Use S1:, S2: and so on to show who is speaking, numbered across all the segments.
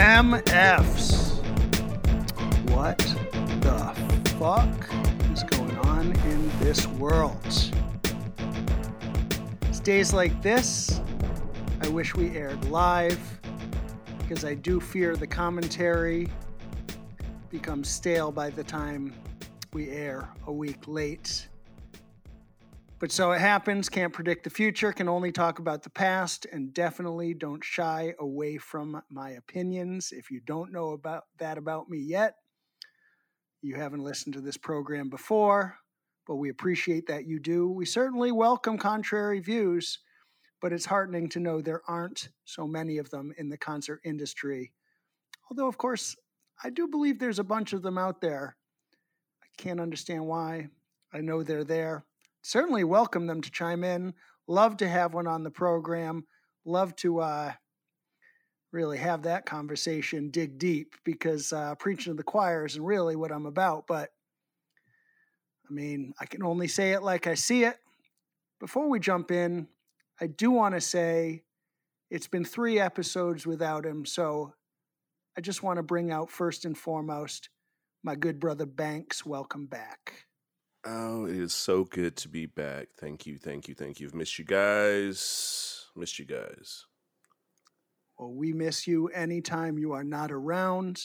S1: MFs. What the fuck is going on in this world? It's days like this. I wish we aired live because I do fear the commentary becomes stale by the time we air a week late. But so it happens, can't predict the future, can only talk about the past, and definitely don't shy away from my opinions. If you don't know about that about me yet, you haven't listened to this program before, but we appreciate that you do. We certainly welcome contrary views, but it's heartening to know there aren't so many of them in the concert industry. Although, of course, I do believe there's a bunch of them out there. I can't understand why. I know they're there certainly welcome them to chime in. Love to have one on the program. Love to uh, really have that conversation, dig deep, because uh, preaching to the choir isn't really what I'm about. But I mean, I can only say it like I see it. Before we jump in, I do want to say it's been three episodes without him. So I just want to bring out first and foremost my good brother Banks. Welcome back.
S2: Oh, it is so good to be back. Thank you, thank you, thank you. I've missed you guys. Missed you guys.
S1: Well, we miss you anytime you are not around.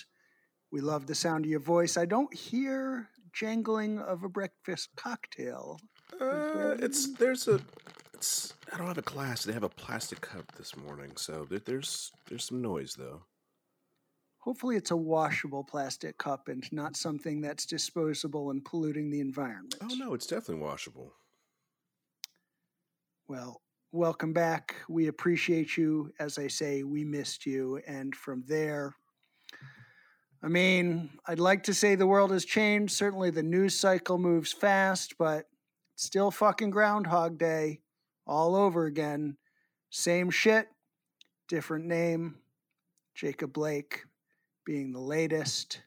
S1: We love the sound of your voice. I don't hear jangling of a breakfast cocktail.
S2: Uh, it's there's a it's I don't have a glass. They have a plastic cup this morning, so there's there's some noise though.
S1: Hopefully, it's a washable plastic cup and not something that's disposable and polluting the environment.
S2: Oh, no, it's definitely washable.
S1: Well, welcome back. We appreciate you. As I say, we missed you. And from there, I mean, I'd like to say the world has changed. Certainly, the news cycle moves fast, but still fucking Groundhog Day all over again. Same shit, different name. Jacob Blake, being the latest.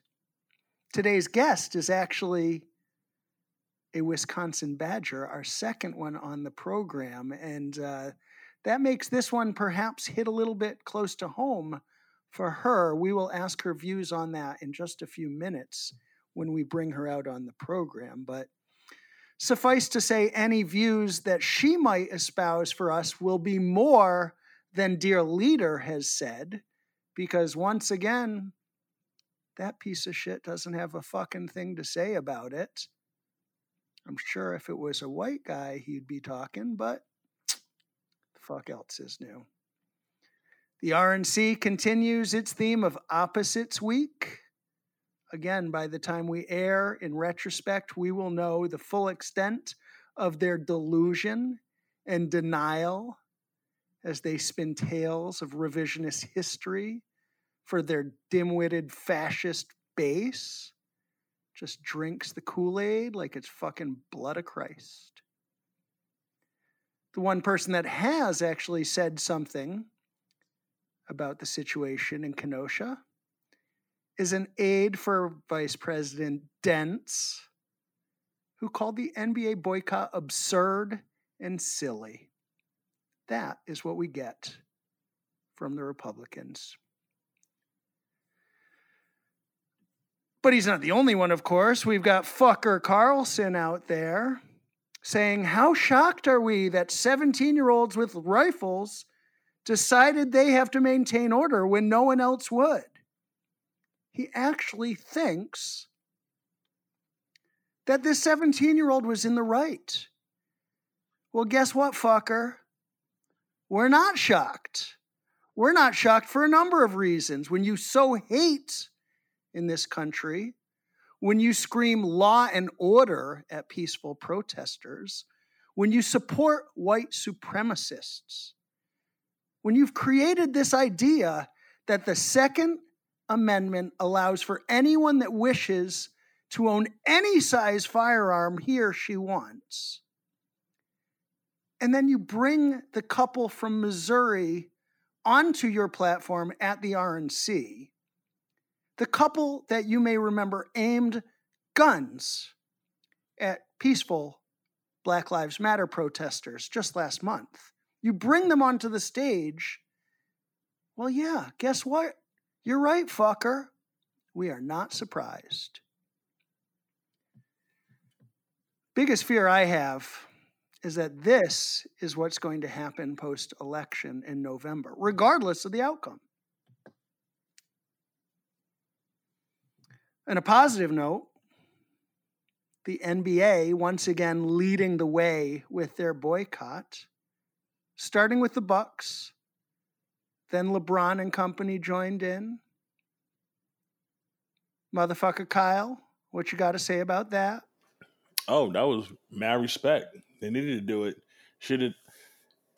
S1: Today's guest is actually a Wisconsin Badger, our second one on the program. And uh, that makes this one perhaps hit a little bit close to home for her. We will ask her views on that in just a few minutes when we bring her out on the program. But suffice to say, any views that she might espouse for us will be more than Dear Leader has said, because once again, that piece of shit doesn't have a fucking thing to say about it. I'm sure if it was a white guy, he'd be talking, but fuck else is new? The RNC continues its theme of Opposites Week. Again, by the time we air, in retrospect, we will know the full extent of their delusion and denial as they spin tales of revisionist history for their dim witted fascist base just drinks the Kool Aid like it's fucking blood of Christ. The one person that has actually said something about the situation in Kenosha is an aide for Vice President Pence, who called the NBA boycott absurd and silly. That is what we get from the Republicans. But he's not the only one, of course. We've got fucker Carlson out there saying, How shocked are we that 17 year olds with rifles decided they have to maintain order when no one else would? He actually thinks that this 17 year old was in the right. Well, guess what, fucker? We're not shocked. We're not shocked for a number of reasons. When you so hate in this country, when you scream law and order at peaceful protesters, when you support white supremacists, when you've created this idea that the Second Amendment allows for anyone that wishes to own any size firearm he or she wants. And then you bring the couple from Missouri onto your platform at the RNC the couple that you may remember aimed guns at peaceful Black Lives Matter protesters just last month. You bring them onto the stage. Well, yeah, guess what? You're right, fucker. We are not surprised. Biggest fear I have is that this is what's going to happen post election in November, regardless of the outcome. On a positive note, the NBA once again leading the way with their boycott, starting with the Bucks, then LeBron and company joined in. Motherfucker Kyle, what you got to say about that?
S3: Oh, that was mad respect. They needed to do it. Should it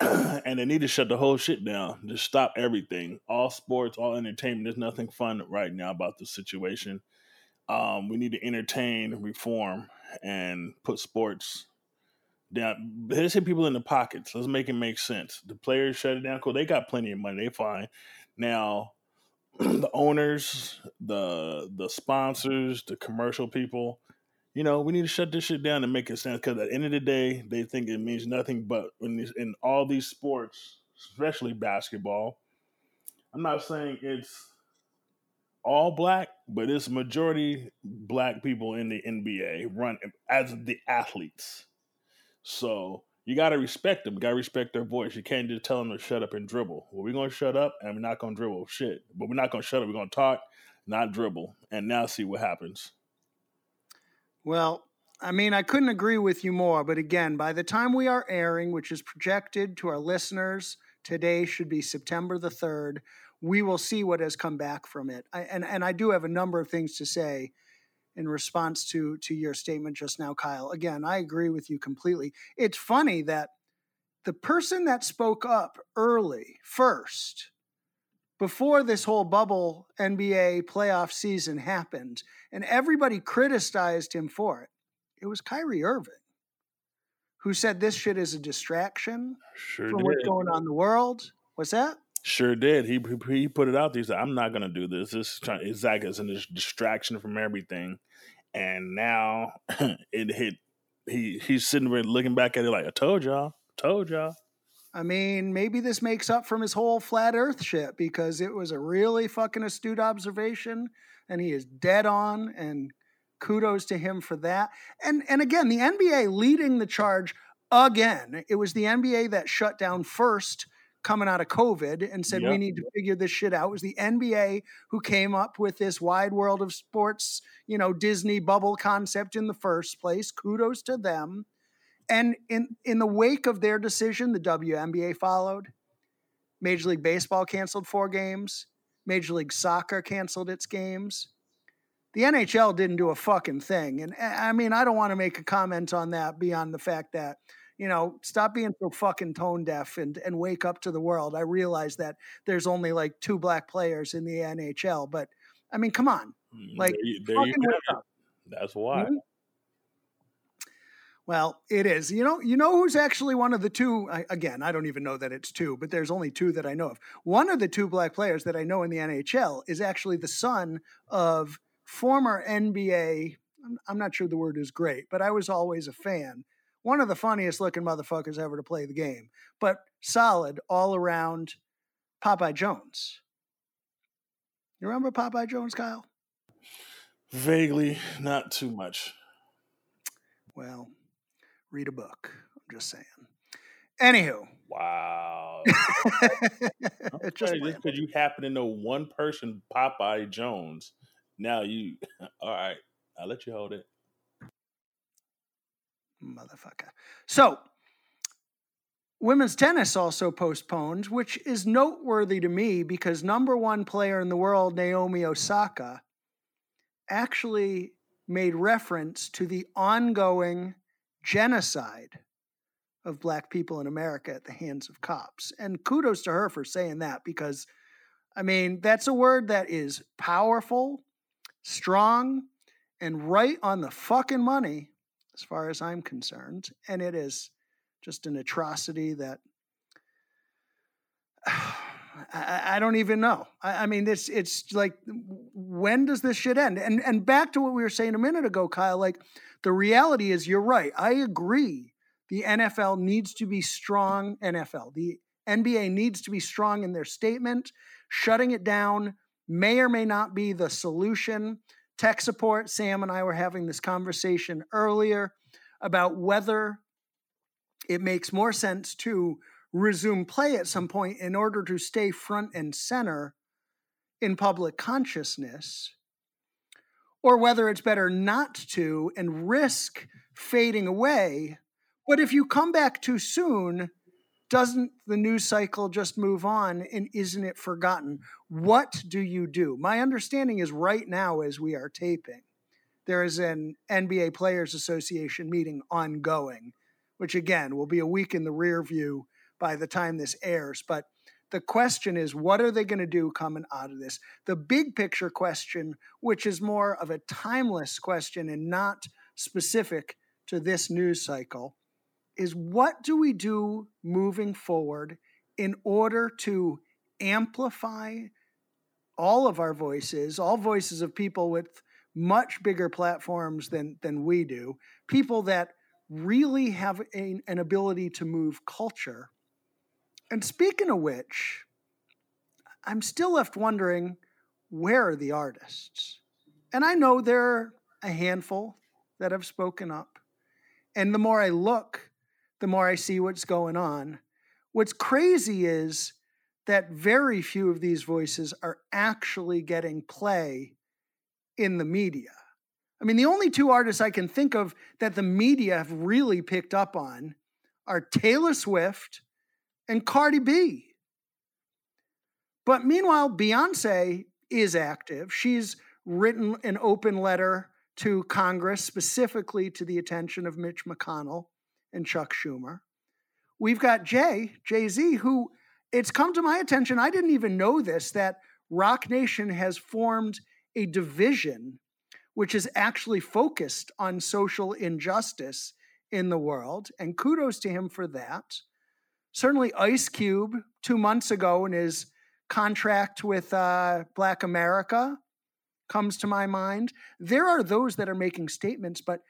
S3: and they need to shut the whole shit down. Just stop everything. All sports, all entertainment. There's nothing fun right now about the situation. Um, we need to entertain, reform, and put sports down. Let's hit people in the pockets. Let's make it make sense. The players shut it down. Cool. They got plenty of money. They fine. Now, the owners, the the sponsors, the commercial people, you know, we need to shut this shit down and make it sense. Because at the end of the day, they think it means nothing. But in these, in all these sports, especially basketball, I'm not saying it's all black, but it's majority black people in the NBA run as the athletes. So you got to respect them. You got to respect their voice. You can't just tell them to shut up and dribble. Well, we're going to shut up and we're not going to dribble. Shit. But we're not going to shut up. We're going to talk, not dribble. And now see what happens.
S1: Well, I mean, I couldn't agree with you more. But again, by the time we are airing, which is projected to our listeners, today should be September the 3rd, we will see what has come back from it. I, and, and I do have a number of things to say in response to, to your statement just now, Kyle. Again, I agree with you completely. It's funny that the person that spoke up early, first, before this whole bubble NBA playoff season happened, and everybody criticized him for it, it was Kyrie Irving who said this shit is a distraction
S3: sure
S1: from
S3: did.
S1: what's going on in the world. What's that?
S3: Sure did. He he put it out there. He said, "I'm not gonna do this. This is trying, it's a distraction from everything." And now it hit. He he's sitting there looking back at it like, "I told y'all, told y'all."
S1: I mean, maybe this makes up from his whole flat Earth shit because it was a really fucking astute observation, and he is dead on. And kudos to him for that. And and again, the NBA leading the charge again. It was the NBA that shut down first coming out of COVID and said
S3: Yep.
S1: we need to figure this shit out. It was the NBA who came up with this wide world of sports, you know, Disney bubble concept in the first place. Kudos to them. And in in the wake of their decision, the WNBA followed. Major League Baseball canceled four games. Major League Soccer canceled its games. The NHL didn't do a fucking thing. And I mean, I don't want to make a comment on that beyond the fact that, you know, stop being so fucking tone deaf and, and wake up to the world. I realize that there's only like two black players in the NHL, but I mean, come on.
S3: Mm,
S1: Like,
S3: there you, there you
S1: fucking
S3: have
S1: wake
S3: it.
S1: up.
S3: That's why.
S1: Mhm. Well, it is. You know, you know who's actually one of the two. I, again, I don't even know that it's two, but there's only two that I know of. One of the two black players that I know in the NHL is actually the son of former NBA. I'm, I'm not sure the word is great, but I was always a fan. One of the funniest looking motherfuckers ever to play the game, but solid all around. Popeye Jones. You remember Popeye Jones, Kyle?
S3: Vaguely, not too much.
S1: Well, read a book. I'm just saying. Anywho,
S3: Wow.
S1: It's just
S3: Okay, just because you happen to know one person, Popeye Jones, now you. All right, I'll let you hold it.
S1: Motherfucker. So, women's tennis also postponed, which is noteworthy to me because number one player in the world, Naomi Osaka, actually made reference to the ongoing genocide of black people in America at the hands of cops. And kudos to her for saying that because, I mean, that's a word that is powerful, strong, and right on the fucking money as far as I'm concerned. And it is just an atrocity that I, I don't even know. I, I mean, it's it's like when does this shit end? And and back to what we were saying a minute ago, Kyle. Like the reality is, you're right. I agree. The NFL needs to be strong. NFL, the NBA needs to be strong in their statement, shutting it down may or may not be the solution. Tech support, Sam and I were having this conversation earlier about whether it makes more sense to resume play at some point in order to stay front and center in public consciousness, or whether it's better not to and risk fading away. But if you come back too soon, doesn't the news cycle just move on and isn't it forgotten? What do you do? My understanding is right now, as we are taping, there is an NBA Players Association meeting ongoing, which again will be a week in the rear view by the time this airs. But the question is, what are they going to do coming out of this? The big picture question, which is more of a timeless question and not specific to this news cycle, is what do we do moving forward in order to amplify all of our voices, all voices of people with much bigger platforms than, than we do, people that really have a, an ability to move culture. And speaking of which, I'm still left wondering where are the artists? And I know there are a handful that have spoken up. And the more I look, the more I see what's going on. What's crazy is that very few of these voices are actually getting play in the media. I mean, the only two artists I can think of that the media have really picked up on are Taylor Swift and Cardi B. But meanwhile, Beyonce is active. She's written an open letter to Congress, specifically to the attention of Mitch McConnell and Chuck Schumer. We've got Jay, Jay Z, who it's come to my attention. I didn't even know this that Roc Nation has formed a division which is actually focused on social injustice in the world. And kudos to him for that. Certainly, Ice Cube, two months ago, in his contract with uh, Black America, comes to my mind. There are those that are making statements, but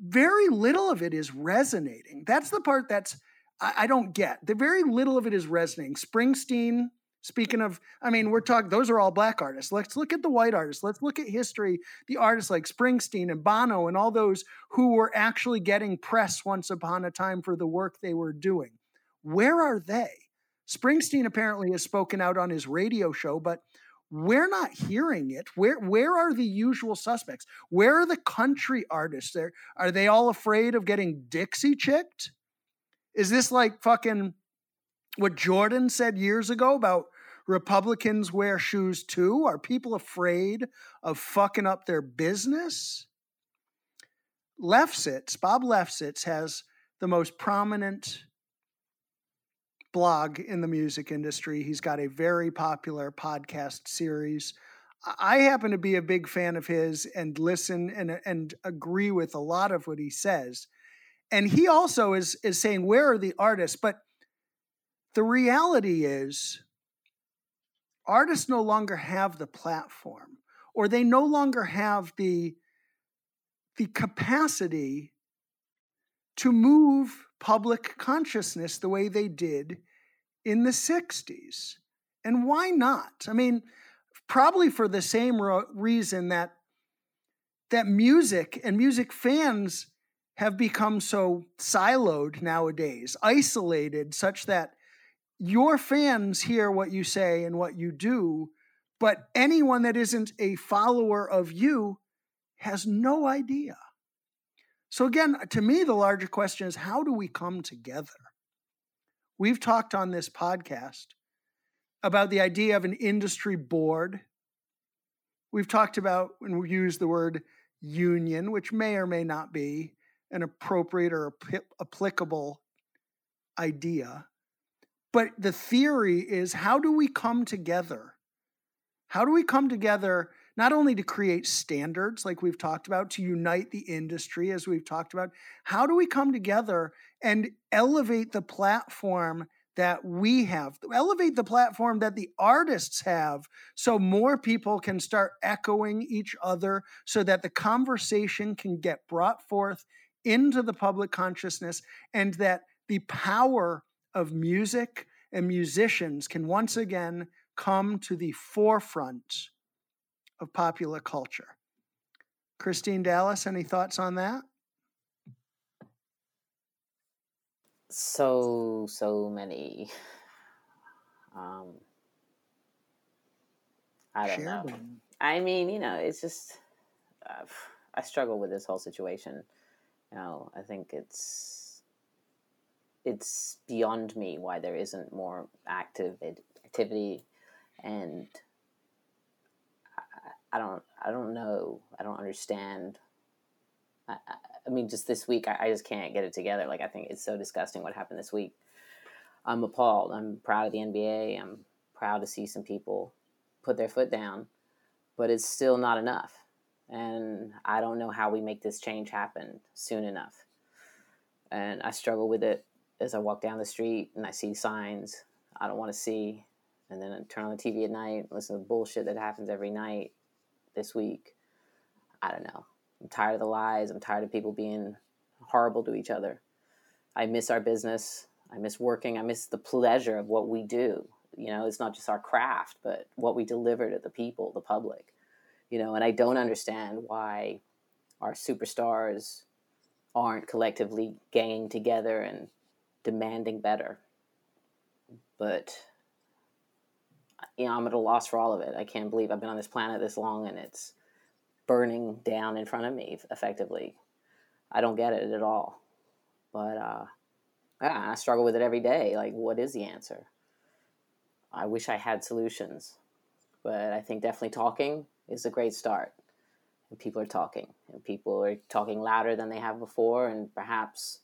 S1: very little of it is resonating. That's the part that's I, I don't get. The very little of it is resonating. Springsteen, speaking of, I mean, we're talking, those are all black artists. Let's look at the white artists. Let's look at history, the artists like Springsteen and Bono and all those who were actually getting press once upon a time for the work they were doing. Where are they? Springsteen apparently has spoken out on his radio show, but we're not hearing it. Where where are the usual suspects? Where are the country artists? There are they all afraid of getting Dixie chicked? Is this like fucking what Jordan said years ago about Republicans wear shoes too? Are people afraid of fucking up their business? Lefsetz, Bob Lefsetz has the most prominent blog in the music industry. He's got a very popular podcast series. I happen to be a big fan of his and listen and, and agree with a lot of what he says. And he also is, is saying, Where are the artists? But the reality is, artists no longer have the platform or they no longer have the, the capacity to move public consciousness the way they did in the 60s. And why not? I mean, probably for the same reason that that music and music fans have become so siloed nowadays, isolated such that your fans hear what you say and what you do, but anyone that isn't a follower of you has no idea. So, again, uh, to me, the larger question is how do we come together? We've talked on this podcast about the idea of an industry board. We've talked about and we use the word union, which may or may not be an appropriate or applicable idea. But the theory is how do we come together? How do we come together not only to create standards, like we've talked about, to unite the industry, as we've talked about, how do we come together and elevate the platform that we have, elevate the platform that the artists have, so more people can start echoing each other, so that the conversation can get brought forth into the public consciousness, and that the power of music and musicians can once again come to the forefront of popular culture. Christine Dallas, any thoughts on that?
S4: So, so many. Um, I don't Share know. Them. I mean, you know, it's just, uh, I struggle with this whole situation. You know, I think it's, it's beyond me why there isn't more active activity and I, I don't I don't know. I don't understand. I, I mean just this week I, I just can't get it together. Like I think it's so disgusting what happened this week. I'm appalled. I'm proud of the NBA I'm proud to see some people put their foot down but it's still not enough. And I don't know how we make this change happen soon enough. And I struggle with it as I walk down the street and I see signs I don't want to see and then I turn on the TV at night, listen to bullshit that happens every night this week. I don't know. I'm tired of the lies. I'm tired of people being horrible to each other. I miss our business. I miss working. I miss the pleasure of what we do. You know, it's not just our craft, but what we deliver to the people, the public. You know, and I don't understand why our superstars aren't collectively ganging together and demanding better. But you know, I'm at a loss for all of it. I can't believe I've been on this planet this long and it's burning down in front of me effectively. I don't get it at all. But uh, yeah, I struggle with it every day. Like, what is the answer? I wish I had solutions, but I think definitely talking is a great start. And people are talking, and people are talking louder than they have before, and perhaps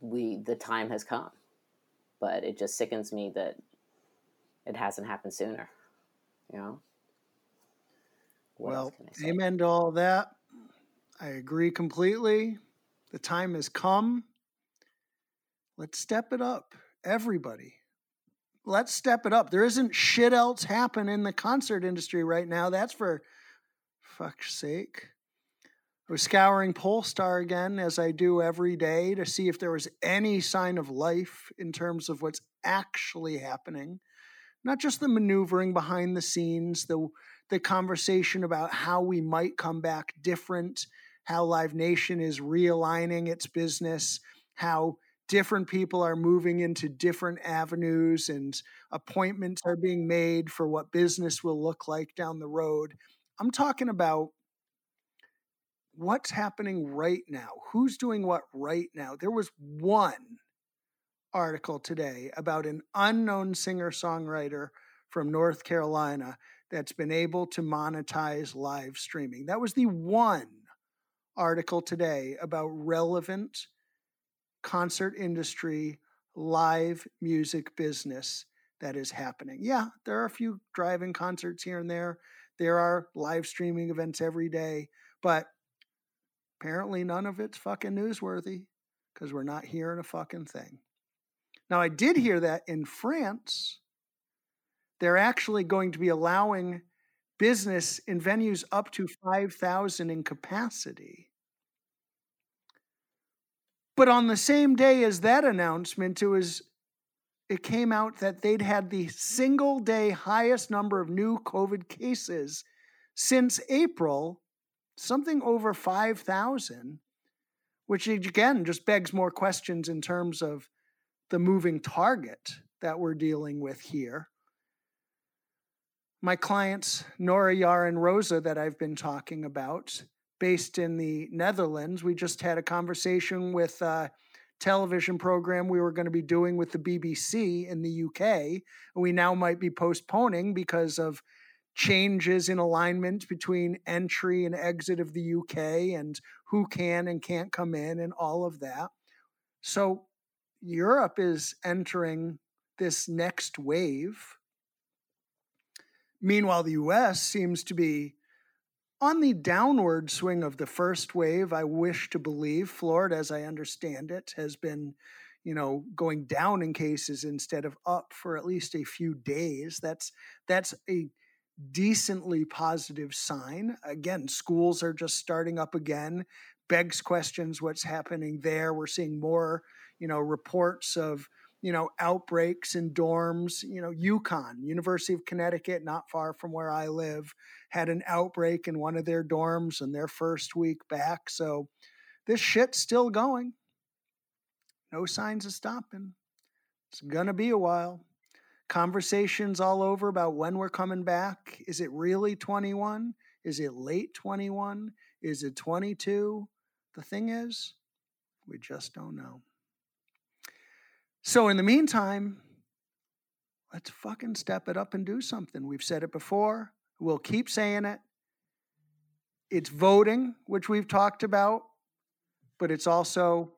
S4: we the time has come. But it just sickens me that it hasn't happened sooner. You know.
S1: What well, amen to all that. I agree completely. The time has come. Let's step it up, everybody. Let's step it up. There isn't shit else happen in the concert industry right now. That's for fuck's sake. I was scouring Pollstar again, as I do every day, to see if there was any sign of life in terms of what's actually happening not just the maneuvering behind the scenes, the the conversation about how we might come back different, how Live Nation is realigning its business, how different people are moving into different avenues and appointments are being made for what business will look like down the road. I'm talking about what's happening right now. Who's doing what right now? There was one article today about an unknown singer songwriter from North Carolina that's been able to monetize live streaming. That was the one article today about relevant concert industry, live music business that is happening. Yeah, there are a few driving concerts here and there. There are live streaming events every day, but apparently none of it's fucking newsworthy because we're not hearing a fucking thing. Now, I did hear that in France, they're actually going to be allowing business in venues up to 5,000 in capacity. But on the same day as that announcement, it was it came out that they'd had the single day highest number of new COVID cases since April, something over 5,000, which again just begs more questions in terms of the moving target that we're dealing with here. My clients, Nora, Yar, and Rosa, that I've been talking about, based in the Netherlands, we just had a conversation with a television program we were going to be doing with the BBC in the UK. We now might be postponing because of changes in alignment between entry and exit of the UK and who can and can't come in and all of that. So Europe is entering this next wave. Meanwhile, the US seems to be on the downward swing of the first wave. I wish to believe Florida, as I understand it, has been, you know, going down in cases instead of up for at least a few days. That's that's a decently positive sign. Again, schools are just starting up again. Begs questions what's happening there. We're seeing more you know, reports of you know, outbreaks in dorms. You know, UConn, University of Connecticut, not far from where I live, had an outbreak in one of their dorms in their first week back. So this shit's still going. No signs of stopping. It's going to be a while. Conversations all over about when we're coming back. Is it really 21? Is it late 21? Is it 22? The thing is, we just don't know. So, in the meantime, let's fucking step it up and do something. We've said it before, we'll keep saying it. It's voting, which we've talked about, but it's also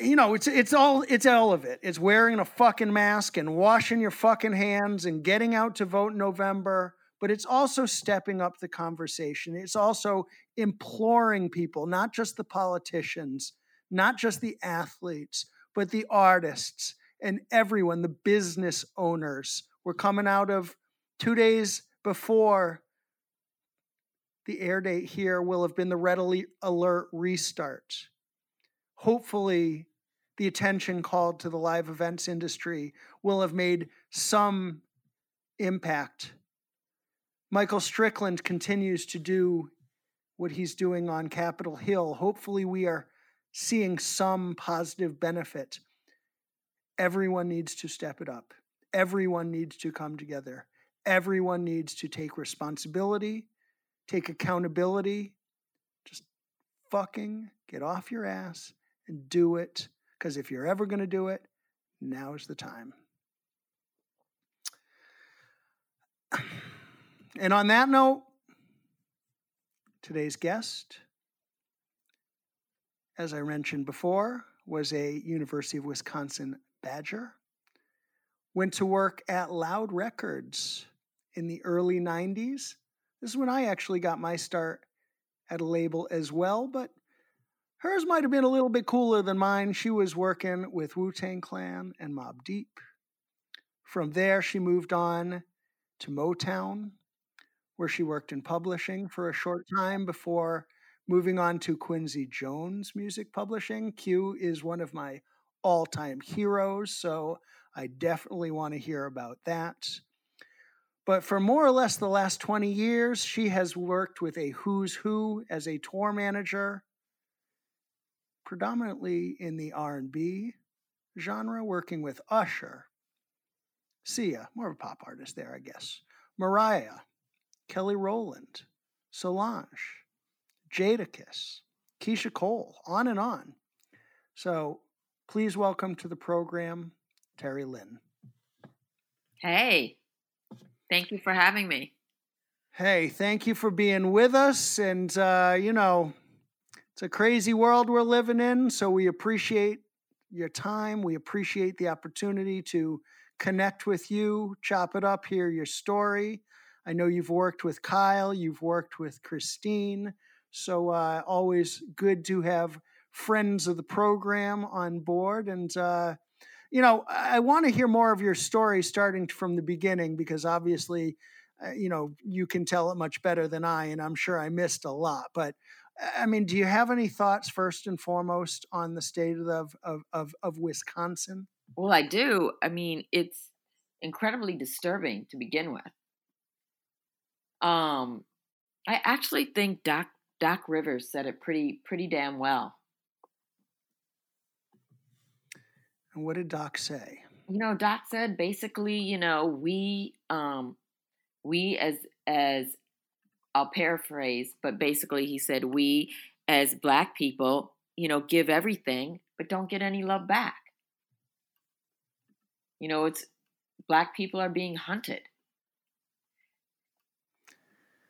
S1: you know, it's it's all it's all of it. It's wearing a fucking mask and washing your fucking hands and getting out to vote in November, but it's also stepping up the conversation. It's also imploring people, not just the politicians, not just the athletes, but the artists and everyone, the business owners. We're coming out of two days before the air date here will have been the red alert restart. Hopefully, the attention called to the live events industry will have made some impact. Michael Strickland continues to do what he's doing on Capitol Hill. Hopefully, we are seeing some positive benefit. Everyone needs to step it up. Everyone needs to come together. Everyone needs to take responsibility, take accountability. Just fucking get off your ass and do it. Because if you're ever going to do it, now is the time. And on that note, today's guest as I mentioned before, was a University of Wisconsin Badger. Went to work at Loud Records in the early 90s. This is when I actually got my start at a label as well, but hers might have been a little bit cooler than mine. She was working with Wu Tang Clan and Mobb Deep. From there, she moved on to Motown, where she worked in publishing for a short time before Moving on to Quincy Jones Music Publishing. Q is one of my all time heroes, so I definitely want to hear about that. But for more or less the last 20 years, she has worked with a who's who as a tour manager, predominantly in the R&B genre, working with Usher, Sia, more of a pop artist there, I guess, Mariah, Kelly Rowland, Solange, Jadakiss, Keyshia Cole, on and on. So please welcome to the program, Terry Lynn.
S5: Hey, thank you for having me.
S1: Hey, thank you for being with us. And, uh, you know, it's a crazy world we're living in. So we appreciate your time. We appreciate the opportunity to connect with you, chop it up, hear your story. I know you've worked with Kyle, you've worked with Christine, so uh, always good to have friends of the program on board. And, uh, you know, I want to hear more of your story starting from the beginning because obviously, uh, you know, you can tell it much better than I, and I'm sure I missed a lot. But I mean, do you have any thoughts first and foremost on the state of, of, of, of Wisconsin?
S5: Well, I do. I mean, it's incredibly disturbing to begin with. Um, I actually think Doc Doc Rivers said it pretty pretty damn well.
S1: And what did Doc say?
S5: You know, Doc said basically, you know, we um we as as I'll paraphrase, but basically he said we as black people, you know, give everything but don't get any love back. You know, it's black people are being hunted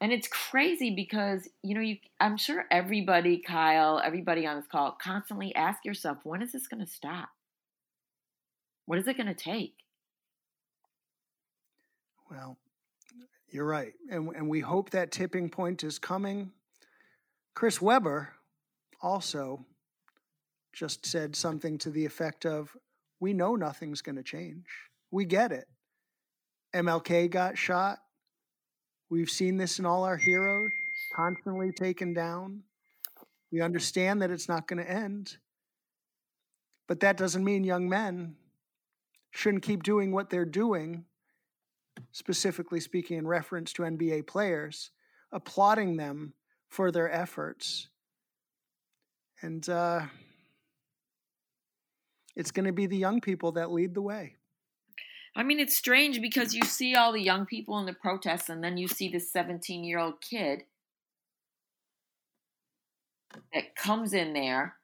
S5: and it's crazy because you know you i'm sure everybody kyle everybody on this call constantly ask yourself when is this going to stop? What is it going to take?
S1: Well you're right. And, and we hope that tipping point is coming. Chris webber also just said something to the effect of we know nothing's going to change. We get it. Mlk got shot We've seen this in all our heroes, constantly taken down. We understand that it's not going to end. But that doesn't mean young men shouldn't keep doing what they're doing, specifically speaking in reference to NBA players, applauding them for their efforts. And uh, it's going to be the young people that lead the way.
S5: I mean, it's strange because you see all the young people in the protests, and then you see this 17 year old kid that comes in there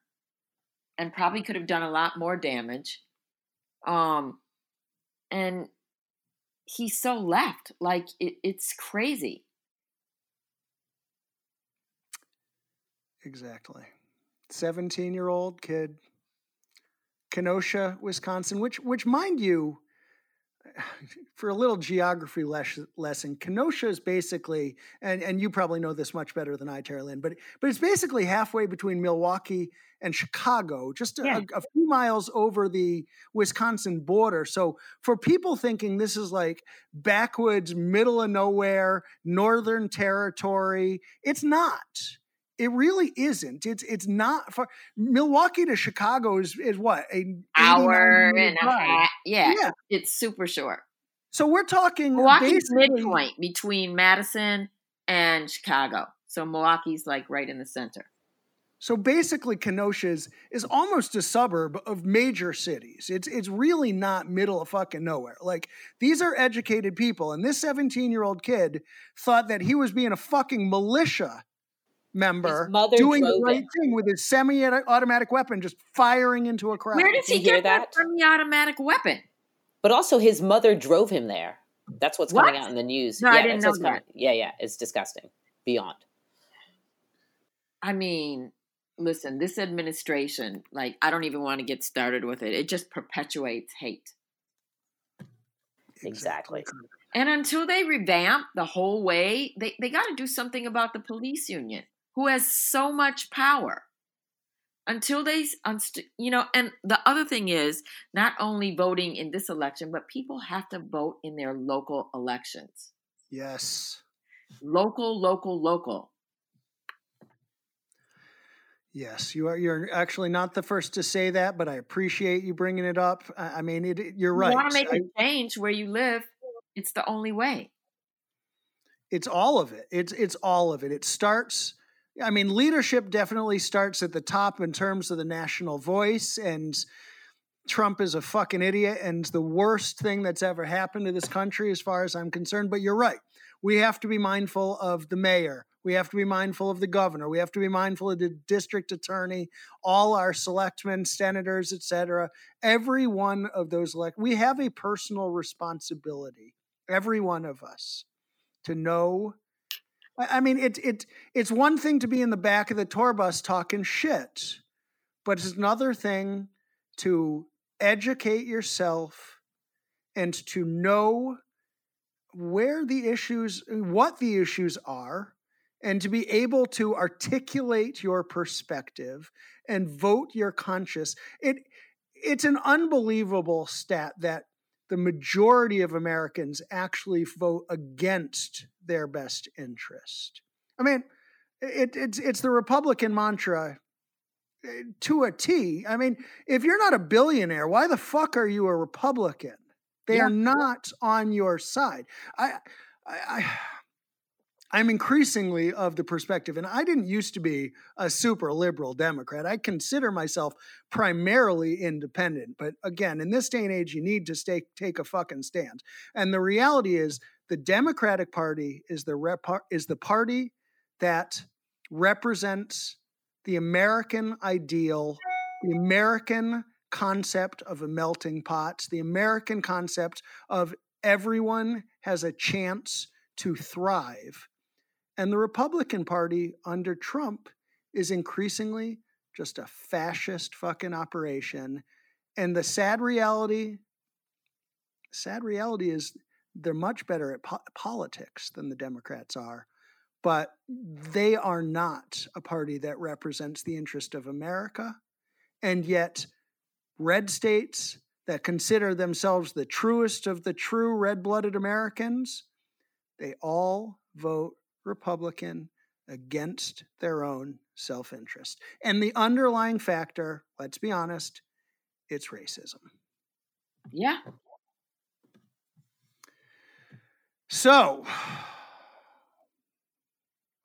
S5: and probably could have done a lot more damage. Um, and he's so left. Like, it, it's crazy.
S1: Exactly. 17 year old kid, Kenosha, Wisconsin, which, which, mind you, for a little geography les- lesson, Kenosha is basically, and, and you probably know this much better than I, Tara Lynn, but but it's basically halfway between Milwaukee and Chicago, just a,
S5: Yeah.
S1: a, a few miles over the Wisconsin border. So for people thinking this is like backwoods, middle of nowhere, northern territory, it's not. It really isn't. It's it's not. For, Milwaukee to Chicago is, is what a 80,
S5: Hour and a half. Yeah,
S1: Yeah.
S5: it's super short.
S1: So we're talking
S5: Milwaukee's midpoint between Madison and Chicago. So Milwaukee's like right in the center.
S1: So basically, Kenosha is, is almost a suburb of major cities. It's it's really not middle of fucking nowhere. Like these are educated people, and this 17 year old kid thought that he was being a fucking militia member
S4: mother
S1: doing the right
S4: him.
S1: thing with his semi-automatic weapon, just firing into a crowd.
S5: Where does he get that
S4: that?
S5: semi-automatic weapon?
S4: But also, his mother drove him there. That's what's coming out in the news.
S5: No, I
S4: yeah,
S5: didn't know
S4: what's coming- Yeah, yeah, it's disgusting. Beyond.
S5: I mean, listen, this administration, like, I don't even want to get started with it. It just perpetuates hate.
S4: Exactly.
S5: And until they revamp the whole way, they, they got to do something about the police union, who has so much power. Until they, you know, and the other thing is not only voting in this election, but people have to vote in their local elections.
S1: Yes.
S5: Local, local, local.
S1: Yes, you are. You're actually not the first to say that, but I appreciate you bringing it up. I mean, it, it- you're right.
S5: You want to make
S1: I-
S5: a change where you live, it's the only way.
S1: it's all of it. It's it's all of it. It starts. I mean, leadership definitely starts at the top in terms of the national voice, and Trump is a fucking idiot and the worst thing that's ever happened to this country, as far as I'm concerned. But you're right. We have to be mindful of the mayor. We have to be mindful of the governor. We have to be mindful of the district attorney, all our selectmen, senators, etc. Every one of those elect. We have a personal responsibility. Every one of us to know. I mean, it, it, it's one thing to be in the back of the tour bus talking shit, but it's another thing to educate yourself and to know where the issues, what the issues are, and to be able to articulate your perspective and vote your conscience. It, it's an unbelievable stat that the majority of Americans actually vote against their best interest. I mean, it, it's it's the Republican mantra eh, to a T. I mean, if you're not a billionaire, why the fuck are you a Republican? They
S5: Yeah.
S1: are not on your side. I, I, I I'm increasingly of the perspective, and I didn't used to be a super liberal Democrat. I consider myself primarily independent. But again, in this day and age, you need to stay, take a fucking stand. And the reality is, the Democratic Party is the rep, is the party that represents the American ideal, the American concept of a melting pot, the American concept of everyone has a chance to thrive. And the Republican Party under Trump is increasingly just a fascist fucking operation. And the sad reality, sad reality is they're much better at po- politics than the Democrats are, but they are not a party that represents the interest of America. And yet, red states that consider themselves the truest of the true red blooded Americans, they all vote Republican against their own self interest. And the underlying factor, let's be honest, it's racism.
S5: Yeah.
S1: So,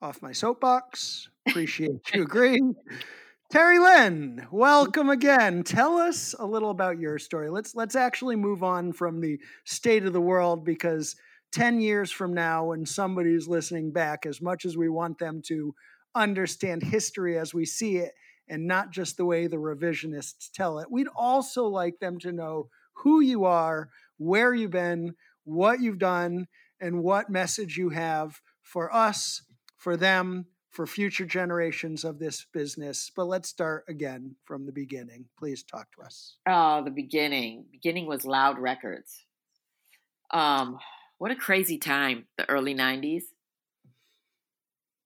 S1: off my soapbox. Appreciate you agreeing. Terry Lynn, welcome again. Tell us a little about your story. Let's let's actually move on from the state of the world because 10 years from now when somebody's listening back as much as we want them to understand history as we see it and not just the way the revisionists tell it. We'd also like them to know who you are, where you've been, what you've done, and what message you have for us, for them, for future generations of this business. But let's start again from the beginning. Please talk to us.
S5: Oh, the beginning. Beginning was Loud Records. Um, what a crazy time, the early 90s.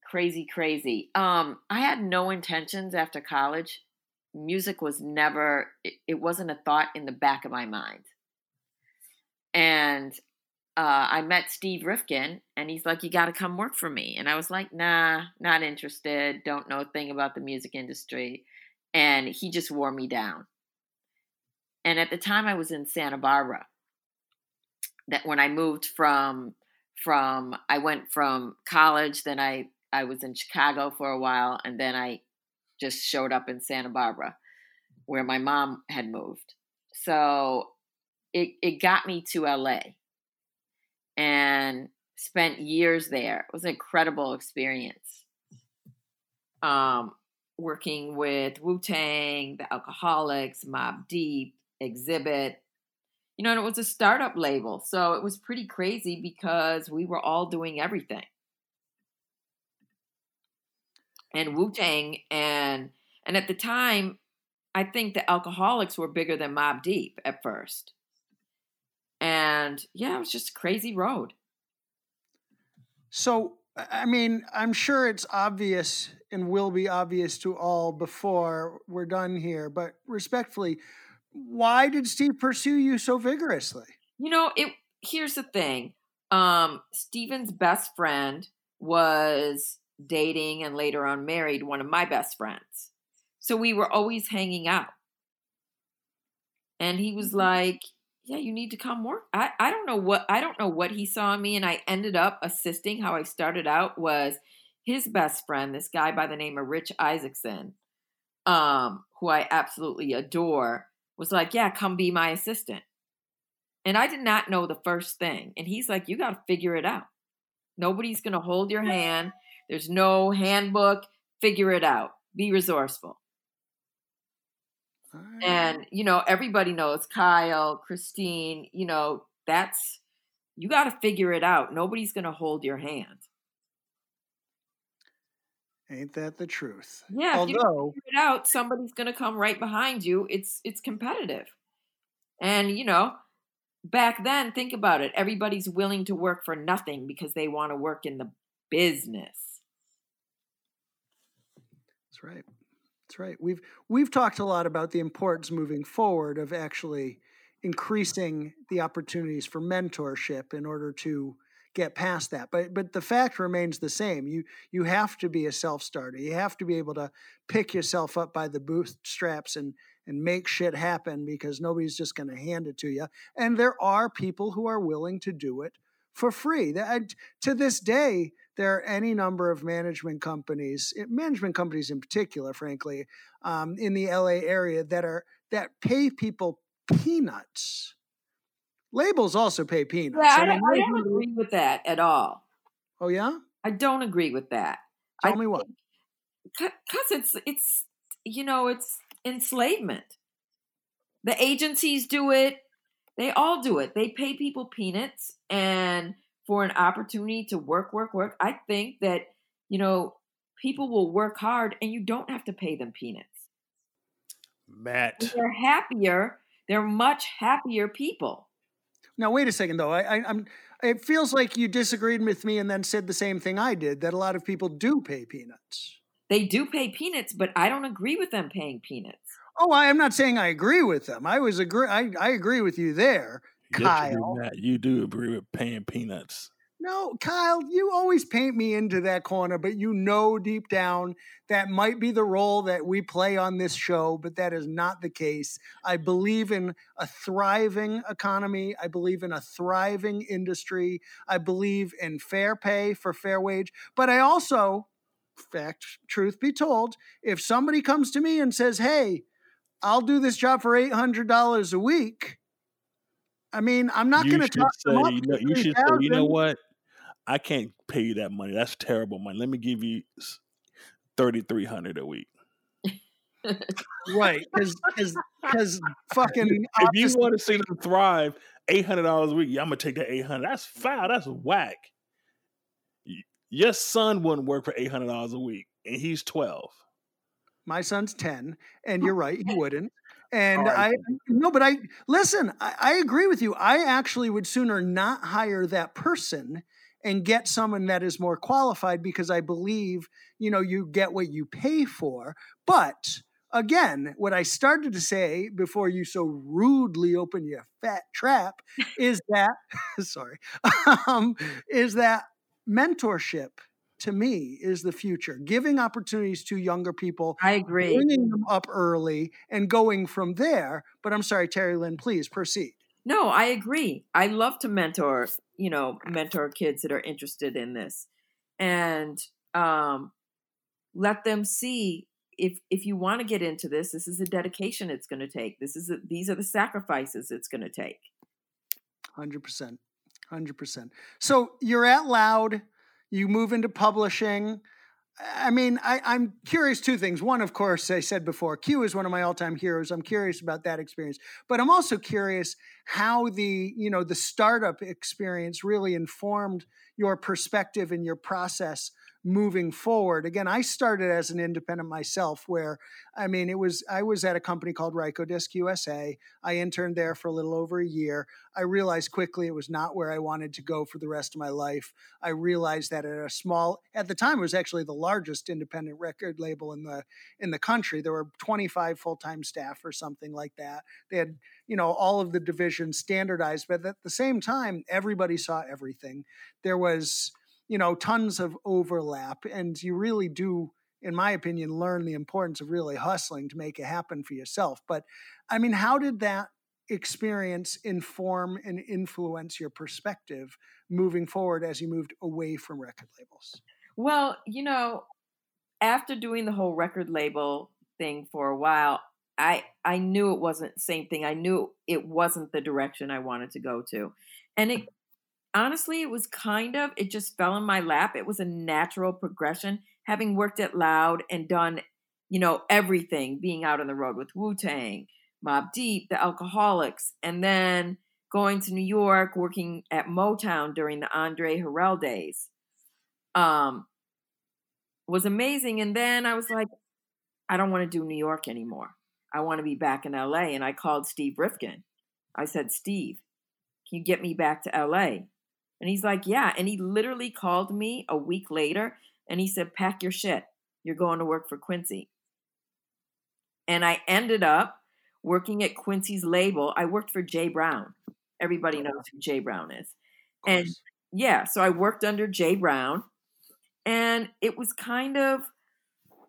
S5: Crazy, crazy. Um, I had no intentions after college. Music was never, it, it wasn't a thought in the back of my mind. And uh, I met Steve Rifkin, and he's like, "You got to come work for me." And I was like, "Nah, not interested. Don't know a thing about the music industry." And he just wore me down. And at the time, I was in Santa Barbara. That when I moved from from I went from college, then I I was in Chicago for a while, and then I just showed up in Santa Barbara, where my mom had moved. So it it got me to LA and spent years there. It was an incredible experience. Um, working with Wu Tang, the Alkaholiks, Mobb Deep, Xzibit. You know, and it was a startup label. So it was pretty crazy because we were all doing everything. And Wu Tang and and at the time, I think the Alkaholiks were bigger than Mobb Deep at first. And yeah, it was just a crazy road.
S1: So, I mean, I'm sure it's obvious and will be obvious to all before we're done here, but respectfully, why did Steve pursue you so vigorously?
S5: You know, it here's the thing. Um, Steven's best friend was dating and later on married one of my best friends. So we were always hanging out. And he was mm-hmm. like, yeah, you need to come work. I, I don't know what I don't know what he saw in me, and I ended up assisting. How I started out was his best friend, this guy by the name of Rich Isaacson, um, who I absolutely adore, was like, Yeah, come be my assistant. And I did not know the first thing. And he's like, You got to figure it out. Nobody's going to hold your hand. There's no handbook. Figure it out. Be resourceful. And, you know, everybody knows Kyle, Christine, you know, that's, you got to figure it out. Nobody's going to hold your hand.
S1: Ain't that the truth?
S5: Yeah, Although, figure it out, somebody's going to come right behind you. It's it's competitive, and you know, back then, think about it. Everybody's willing to work for nothing because they want to work in the business.
S1: That's right. That's right. We've we've talked a lot about the importance moving forward of actually increasing the opportunities for mentorship in order to get past that. But but the fact remains the same. You you have to be a self-starter. You have to be able to pick yourself up by the bootstraps and and make shit happen because nobody's just going to hand it to you. And there are people who are willing to do it for free. That, to this day, there are any number of management companies, eh, management companies in particular, frankly, um, in the LA area that are that pay people peanuts. Labels also pay peanuts.
S5: Yeah, I, I, don't, I don't agree with that at all.
S1: Oh yeah,
S5: I don't agree with that.
S1: Tell I me what.
S5: Because it's it's you know it's enslavement. The agencies do it. They all do it. They pay people peanuts and for an opportunity to work, work, work. I think that, you know, people will work hard and you don't have to pay them peanuts.
S3: Matt.
S5: And they're happier. They're much happier people.
S1: Now, wait a second, though. I, I, I'm. It feels like you disagreed with me and then said the same thing I did. That a lot of people do pay peanuts.
S5: They do pay peanuts, but I don't agree with them paying peanuts.
S1: Oh, I am not saying I agree with them. I was agree. I, I agree with you there. Kyle.
S3: You do agree with paying peanuts.
S1: No, Kyle, you always paint me into that corner, but you know deep down that might be the role that we play on this show, but that is not the case. I believe in a thriving economy. I believe in a thriving industry. I believe in fair pay for fair wage. But I also, fact, truth be told, if somebody comes to me and says, hey, I'll do this job for $800 a week, I mean, I'm not going to talk
S3: say, you
S1: to
S3: know, you should say, you know what? I can't pay you that money. That's terrible money. Let me give you thirty three hundred a week.
S1: Right, because because fucking
S3: If you want to see them thrive, eight hundred dollars a week. Yeah, I'm gonna take that eight hundred. That's foul. That's whack. Your son wouldn't work for eight hundred dollars a week, and he's twelve.
S1: my son's 10 and you're right he wouldn't and
S3: right.
S1: i no but i listen I, I agree with you i actually would sooner not hire that person and get someone that is more qualified because i believe you know you get what you pay for but again what i started to say before you so rudely open your fat trap is that sorry um, is that mentorship to me is the future giving opportunities to younger people
S5: I agree.
S1: bringing them up early and going from there. But I'm sorry, Terry Lynn, please proceed.
S5: No, I agree. I love to mentor, you know, mentor kids that are interested in this and um, let them see if if you want to get into this, this is a dedication it's going to take. This is a, these are the sacrifices it's going to take.
S1: 100%. 100%. So you're at Loud, you move into publishing. I mean, I, I'm curious two things. One, of course, I said before, Q is one of my all-time heroes. I'm curious about that experience, but I'm also curious how the you know the startup experience really informed your perspective and your process moving forward. Again, I started as an independent myself, where I mean, it was I was at a company called Rykodisc USA. I interned there for a little over a year. I realized quickly it was not where I wanted to go for the rest of my life. I realized that at a small at the time it was actually the largest independent record label in the in the country. There were 25 full-time staff or something like that. They had, you know, all of the divisions standardized, but at the same time everybody saw everything. There was, you know, tons of overlap and you really do in my opinion learn the importance of really hustling to make it happen for yourself. But I mean, how did that experience inform and influence your perspective moving forward as you moved away from record labels?
S5: Well, you know, after doing the whole record label thing for a while, I I knew it wasn't same thing. I knew it wasn't the direction I wanted to go to. And it honestly, it was kind of it just fell in my lap. It was a natural progression having worked at Loud and done, you know, everything, being out on the road with Wu-Tang, Mobb Deep, the Alkaholiks, and then going to New York, working at Motown during the Andre Harrell days. Um was amazing. And then I was like, I don't want to do New York anymore. I want to be back in LA. And I called Steve Rifkin. I said, Steve, can you get me back to LA? And he's like, Yeah. And he literally called me a week later and he said, Pack your shit. You're going to work for Quincy. And I ended up working at Quincy's label. I worked for Jay Brown. Everybody oh, knows who Jay Brown is. And yeah, so I worked under Jay Brown, and it was kind of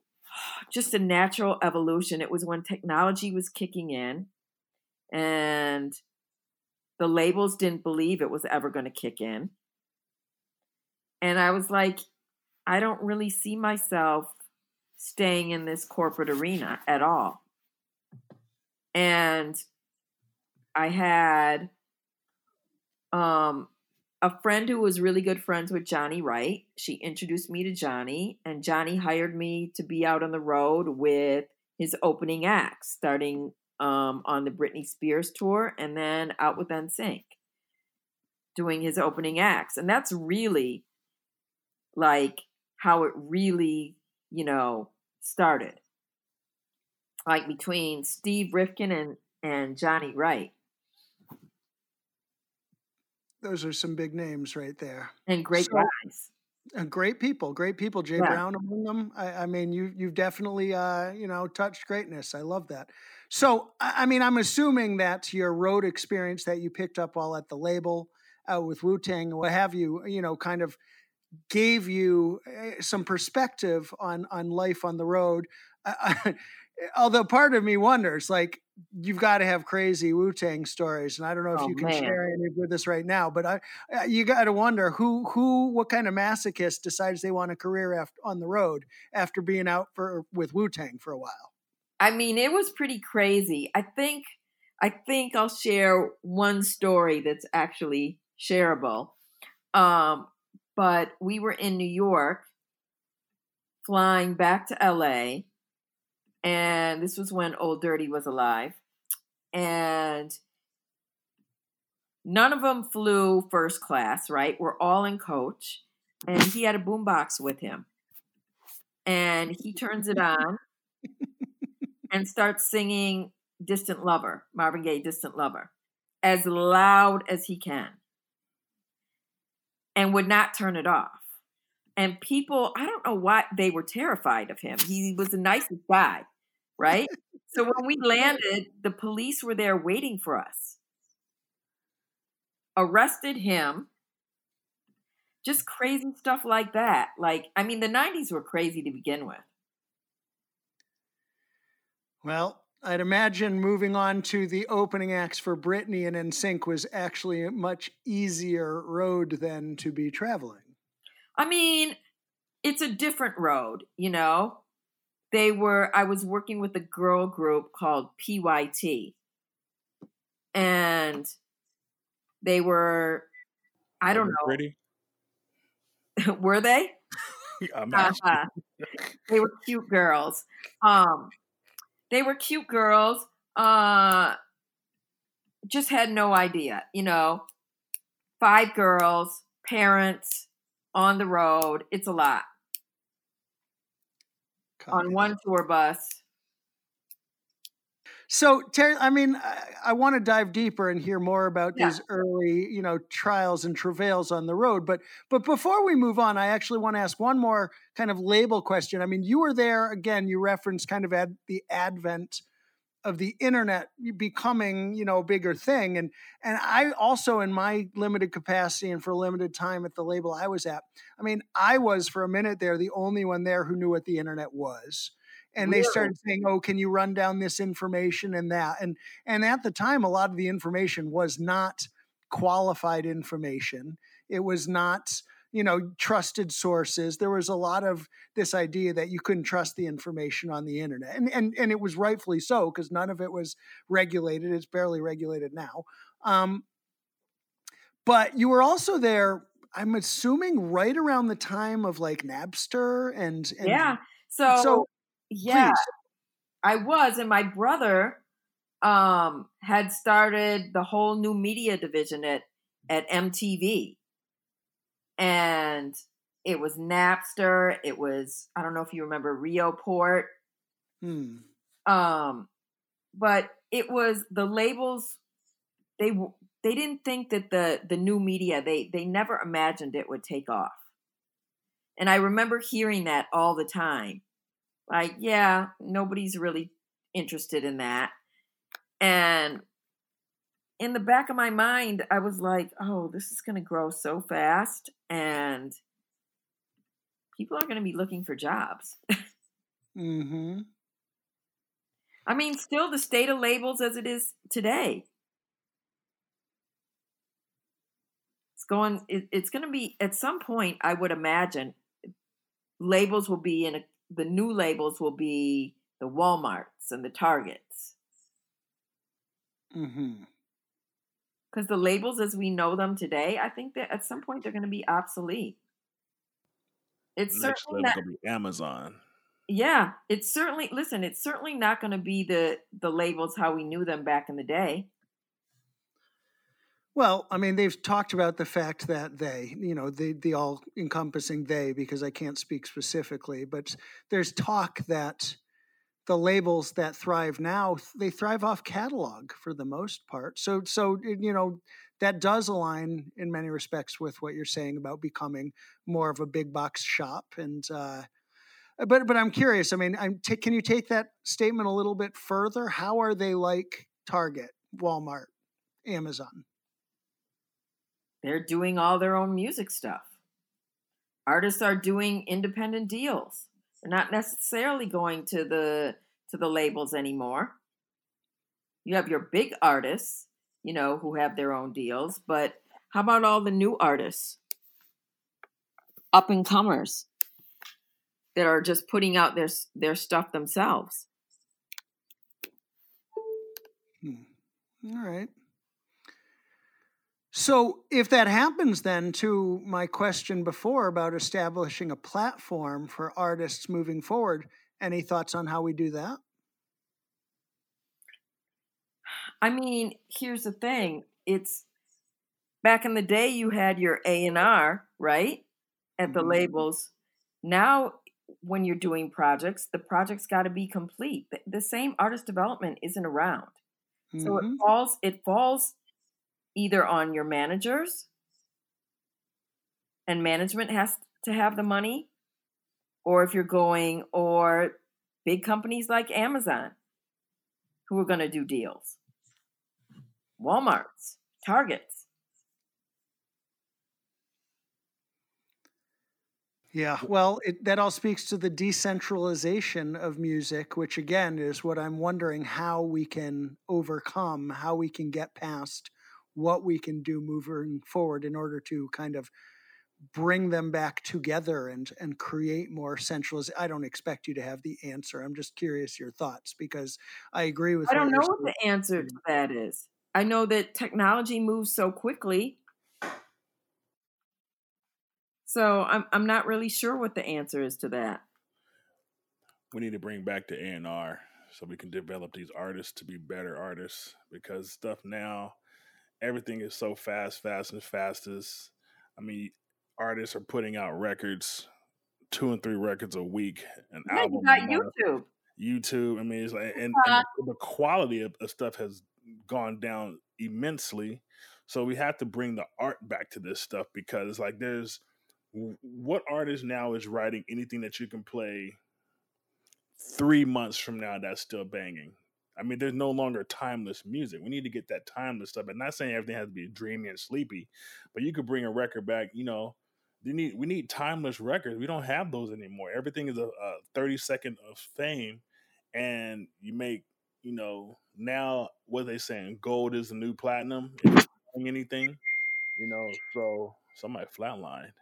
S5: just a natural evolution. It was when technology was kicking in, and the labels didn't believe it was ever going to kick in. And I was like, I don't really see myself staying in this corporate arena at all. And I had um, a friend who was really good friends with Johnny Wright. She introduced me to Johnny, and Johnny hired me to be out on the road with his opening acts, starting um, on the Britney Spears tour and then out with NSYNC, doing his opening acts. And that's really like how it really, you know, started. Like between Steve Rifkin and, and Johnny Wright.
S1: Those are some big names right there.
S5: And great
S1: So-
S5: guys.
S1: And great people, great people. Jay
S5: Yeah.
S1: Brown among them. I, I mean, you you've definitely uh, you know touched greatness. I love that. So, I, mean, I'm assuming that your road experience that you picked up while at the label out with Wu Tang, what have you, you know, kind of gave you eh, some perspective on on life on the road. although part of me wonders, like you've got to have crazy Wu Tang stories, and I don't know if oh, you can man. share any with us right now. But I, uh, you got to wonder who, who, what kind of masochist decides they want a career after, on the road after being out for with Wu Tang for a while.
S5: I mean, it was pretty crazy. I think, I think I'll share one story that's actually shareable. Um, but we were in New York, flying back to LA and this was when Old Dirty was alive. And none of them flew first class, right? We're all in coach. And he had a boombox with him. And he turns it on and starts singing Distant Lover, Marvin Gaye, Distant Lover, as loud as he can. And would not turn it off. And people, I don't know why they were terrified of him. He was the nicest guy right? so when we landed, the police were there waiting for us, arrested him. Just crazy stuff like that. Like, I mean, the 90s were crazy to begin with.
S1: Well, I'd imagine moving on to the opening acts for Britney and NSYNC was actually a much easier road than to be traveling.
S5: I mean, it's a different road, you know? They were i was working with a girl group called pyt and they were i don't know.
S2: pretty?
S5: Were they? Uh, they were cute girls. Um they were cute girls uh just had no idea you know. Five girls parents on the road it's a lot. On one tour bus.
S1: So, Terry, I mean, I, I want to dive deeper and hear more about yeah. these early, you know, trials and travails on the road. But, but before we move on, I actually want to ask one more kind of label question. I mean, you were there again. You referenced kind of ad, the advent of the internet becoming you know a bigger thing and and i also in my limited capacity and for a limited time at the label i was at i mean i was for a minute there the only one there who knew what the internet was and they started saying oh can you run down this information and that? and and at the time a lot of the information was not qualified information. It was not you know trusted sources. There was a lot of this idea that you couldn't trust the information on the internet and and, and it was rightfully so because none of it was regulated. It's barely regulated now. Um, but you were also there i'm assuming right around the time of like napster and, and
S5: yeah. so, so yeah please. i was and my brother um, had started the whole new media division at at mtv and it was Napster. It was I don't know if you remember Rioport. Hmm. Um, but it was the labels. They they didn't think that the the new media they they never imagined it would take off. And I remember hearing that all the time. Like, yeah, nobody's really interested in that. And in the back of my mind, I was like, oh, this is going to grow so fast and people are going to be looking for jobs. mm-hmm. I mean, still the state of labels as it is today. It's going, it, it's going to be, at some point, I would imagine, labels will be in a, the new labels will be the Walmarts and the Targets. Mm-hmm because the labels as we know them today, I think that at some point they're going to be obsolete.
S3: It's Next certainly not, be Amazon.
S5: Yeah, it's certainly listen. It's certainly not going to be the the labels how we knew them back in the day.
S1: Well, I mean, they've talked about the fact that they, you know, the the all encompassing they, because I can't speak specifically, but there's talk that the labels that thrive now they thrive off catalog for the most part. So so you know that does align in many respects with what you're saying about becoming more of a big box shop and uh, but but i'm curious i mean I'm t- can you take that statement a little bit further? How are they like target walmart amazon
S5: they're doing all their own music stuff. Artists are doing independent deals. They're not necessarily going to the to the labels anymore. You have your big artists, you know, who have their own deals, but how about all the new artists? Up and comers that are just putting out their their stuff themselves.
S1: Hmm. All right. So, if that happens, then to my question before about establishing a platform for artists moving forward, any thoughts on how we do that?
S5: I mean, here's the thing. It's back in the day you had your A&R, right? At the mm-hmm. labels. Now when you're doing projects, the project's got to be complete. The same artist development isn't around. Mm-hmm. So it mm-hmm. falls it falls either on your managers and management has to have the money or if you're going or big companies like Amazon who are going to do deals. Walmart's, Target's.
S1: Yeah, well, it, that all speaks to the decentralization of music, which again is what I'm wondering how we can overcome, how we can get past what we can do moving forward in order to kind of bring them back together and and create more centralized i don't expect you to have the answer i'm just curious your thoughts because i agree with
S5: i don't know what the answer to mm-hmm. that is I know that technology moves so quickly. So I'm I'm not really sure what the answer is to that.
S3: We need to bring back the A and R so we can develop these artists to be better artists because stuff now everything is so fast, fast and fastest. I mean, artists are putting out records, two and three records a week, an
S5: yeah, album. You YouTube.
S3: YouTube. I mean, it's like, and, and uh-huh. the quality of, of stuff has gone down immensely. So we have to bring the art back to this stuff because like there's what artist now is writing anything that you can play three months from now that's still banging. I mean, there's no longer timeless music. We need to get that timeless stuff. And not saying everything has to be dreamy and sleepy, but you could bring a record back. You know, you need we need timeless records. We don't have those anymore. Everything is a, a 30 second of fame, and you make you know, now what they saying, gold is the new platinum. anything, you know, so somebody flatlined.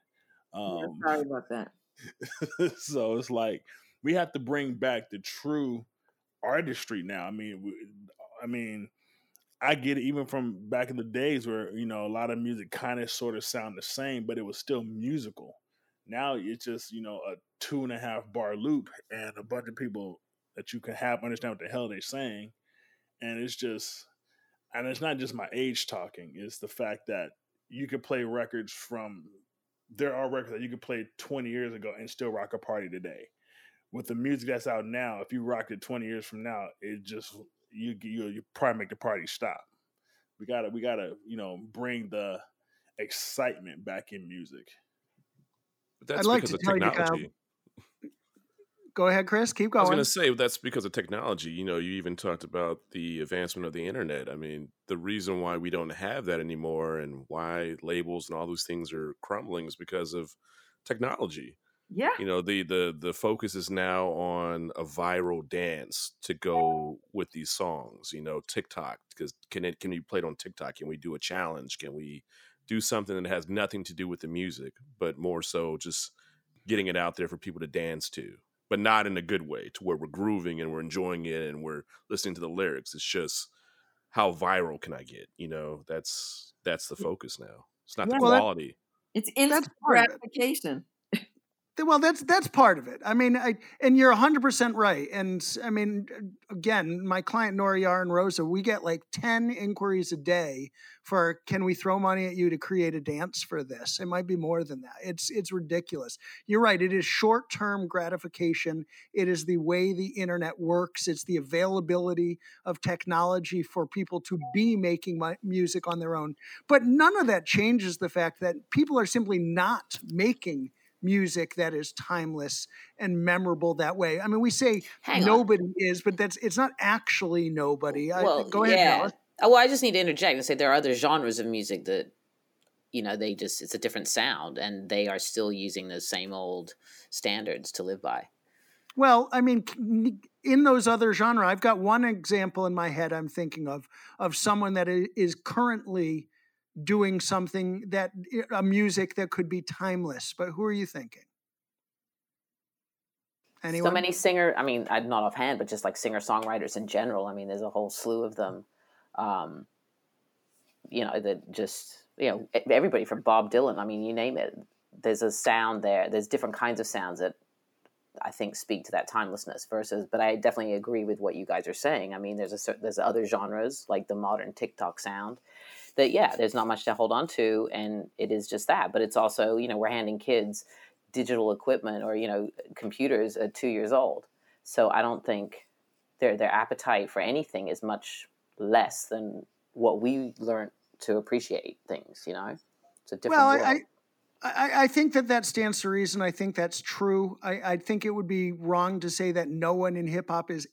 S5: Um, yeah, sorry about that.
S3: so it's like we have to bring back the true artistry now. I mean, I mean, I get it even from back in the days where you know a lot of music kind of sort of sound the same, but it was still musical. Now it's just you know a two and a half bar loop and a bunch of people that you can have understand what the hell they're saying. And it's just, and it's not just my age talking, it's the fact that you could play records from, there are records that you could play 20 years ago and still rock a party today. With the music that's out now, if you rocked it 20 years from now, it just, you, you, you probably make the party stop. We gotta, we gotta, you know, bring the excitement back in music.
S2: But that's I'd like because to of um, technology. You,
S1: Go ahead, Chris. Keep going.
S2: I was going to say that's because of technology. You know, you even talked about the advancement of the internet. I mean, the reason why we don't have that anymore and why labels and all those things are crumbling is because of technology.
S5: Yeah.
S2: You know, the the the focus is now on a viral dance to go with these songs. You know, TikTok because can it can be played on TikTok? Can we do a challenge? Can we do something that has nothing to do with the music, but more so just getting it out there for people to dance to? but not in a good way to where we're grooving and we're enjoying it and we're listening to the lyrics. It's just how viral can I get? You know, that's that's the focus now. It's not yeah, the quality.
S5: It's instant gratification
S1: well that's that's part of it. I mean i and you're 100% right. And i mean again my client nora yar and rosa we get like 10 inquiries a day for can we throw money at you to create a dance for this? It might be more than that. It's it's ridiculous. You're right it is short-term gratification. It is the way the internet works. It's the availability of technology for people to be making music on their own. But none of that changes the fact that people are simply not making music that is timeless and memorable that way. I mean, we say Hang nobody on. is, but that's it's not actually nobody.
S4: Well,
S1: I, go
S4: ahead, yeah. Oh, well, I just need to interject and say there are other genres of music that you know they just it's a different sound and they are still using those same old standards to live by
S1: well i mean in those other genre i've got one example in my head i'm thinking of of someone that is currently doing something that a music that could be timeless but who are you thinking
S4: Anyone? So many singer, I mean, I'm not offhand, but just like singer songwriters in general. I mean, there's a whole slew of them. Um, you know, that just you know everybody from Bob Dylan. I mean, you name it. There's a sound there. There's different kinds of sounds that I think speak to that timelessness. Versus, but I definitely agree with what you guys are saying. I mean, there's a certain, there's other genres like the modern TikTok sound that yeah, there's not much to hold on to, and it is just that. But it's also you know we're handing kids digital equipment or you know computers at two years old. So I don't think their their appetite for anything is much less than what we learned to appreciate things. You know, it's a different. Well, world. I,
S1: I, I think that that stands to reason. I think that's true. I, I think it would be wrong to say that no one in hip hop is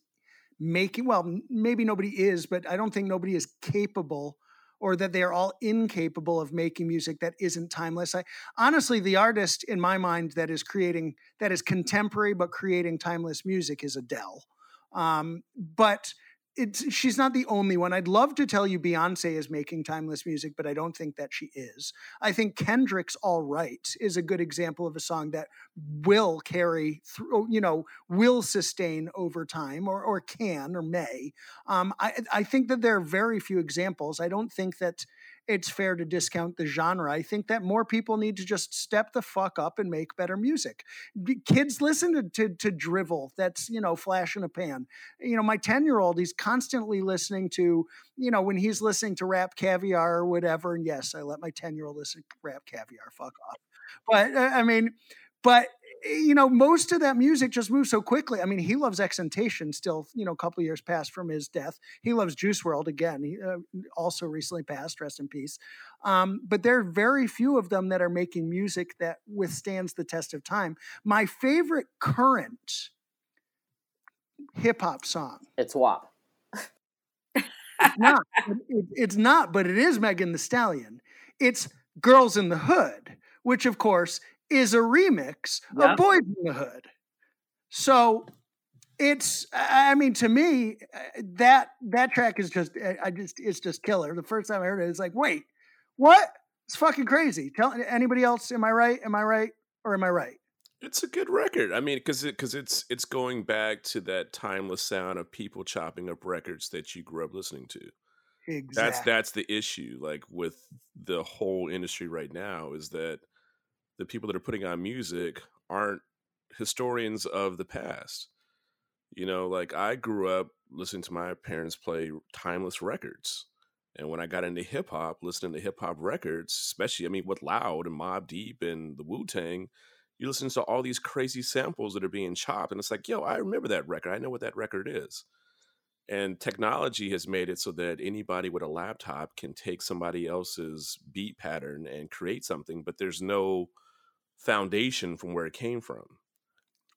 S1: making. Well, maybe nobody is, but I don't think nobody is capable or that they are all incapable of making music that isn't timeless. I honestly, the artist in my mind that is creating that is contemporary but creating timeless music is Adele. Um, but it's she's not the only one. I'd love to tell you Beyonce is making timeless music, but I don't think that she is. I think Kendrick's All Right is a good example of a song that will carry through, you know, will sustain over time or or can or may. Um, I I think that there are very few examples. I don't think that it's fair to discount the genre. I think that more people need to just step the fuck up and make better music. Kids listen to, to, to drivel that's, you know, flash in a pan. You know, my 10 year old, he's constantly listening to, you know, when he's listening to RapCaviar or whatever. And yes, I let my 10 year old listen to RapCaviar, fuck off. But uh, I mean, but you know, most of that music just moves so quickly. I mean, he loves XXXTentacion still, you know, a couple years past from his death. He loves Juice WRLD again. He uh, also recently passed, rest in peace. Um, but there are very few of them that are making music that withstands the test of time. My favorite current hip hop song.
S4: It's WAP.
S1: it's not. It, it's not, but it is Megan Thee Stallion. It's Girls in the Hood, which of course is a remix yeah. of Boys in the Hood. So it's I mean to me uh, that that track is just I just it's just killer. The first time I heard it, it's like wait, what? It's fucking crazy. Tell anybody else. Am I right? Am I right? Or am I right?
S2: It's a good record. I mean, because it, cause it's it's going back to that timeless sound of people chopping up records that you grew up listening to. Exactly. That's that's the issue. Like with the whole industry right now, is that the people that are putting on music aren't historians of the past. You know, like I grew up listening to my parents play timeless records. And when I got into hip hop, listening to hip hop records, especially, I mean, with Loud and Mobb Deep and the Wu Tang, you listen to all these crazy samples that are being chopped. And it's like, yo, I remember that record. I know what that record is. And technology has made it so that anybody with a laptop can take somebody else's beat pattern and create something, but there's no foundation from where it came from.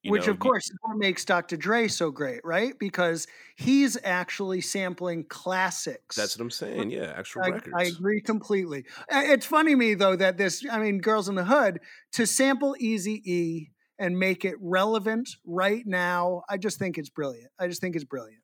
S1: You Which, know, of course, is what makes Dr. Dre so great, right? Because he's actually sampling classics.
S2: That's what I'm saying. Yeah, actual
S1: I,
S2: records.
S1: I agree completely. It's funny to me though that this, I mean, Girls in the Hood to sample Easy E and make it relevant right now. I just think it's brilliant. I just think it's brilliant.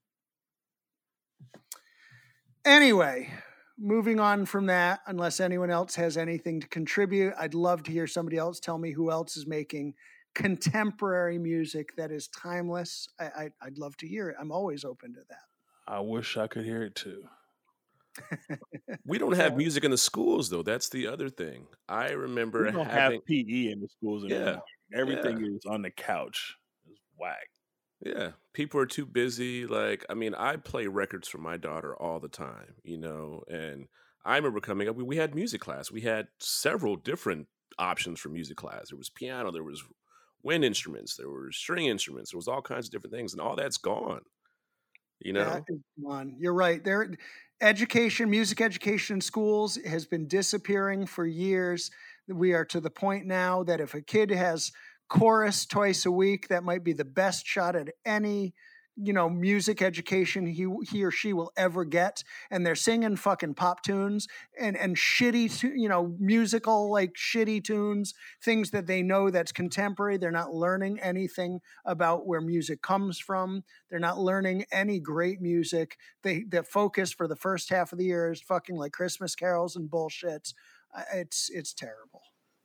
S1: Anyway, moving on from that, unless anyone else has anything to contribute, I'd love to hear somebody else tell me who else is making contemporary music that is timeless. I, I, would love to hear it. I'm always open to that.
S3: I wish I could hear it too.
S2: we don't have music in the schools though. That's the other thing. I remember
S3: we don't
S2: having,
S3: have PE in the schools anymore. Yeah, Everything yeah. is on the couch. It's whack.
S2: Yeah, people are too busy. Like, I mean, I play records for my daughter all the time, you know, and I remember coming up, we, we had music class. We had several different options for music class. There was piano, there was wind instruments, there were string instruments, there was all kinds of different things, and all that's gone. You know,
S1: gone. You're right. There, education, music education in schools has been disappearing for years. We are to the point now that if a kid has chorus twice a week. That might be the best shot at any you know music education he he or she will ever get. And they're singing fucking pop tunes and and shitty you know musical like shitty tunes things that they know that's contemporary. They're not learning anything about where music comes from. They're not learning any great music. They the focus for the first half of the year is fucking like christmas carols and bullshit it's it's terrible.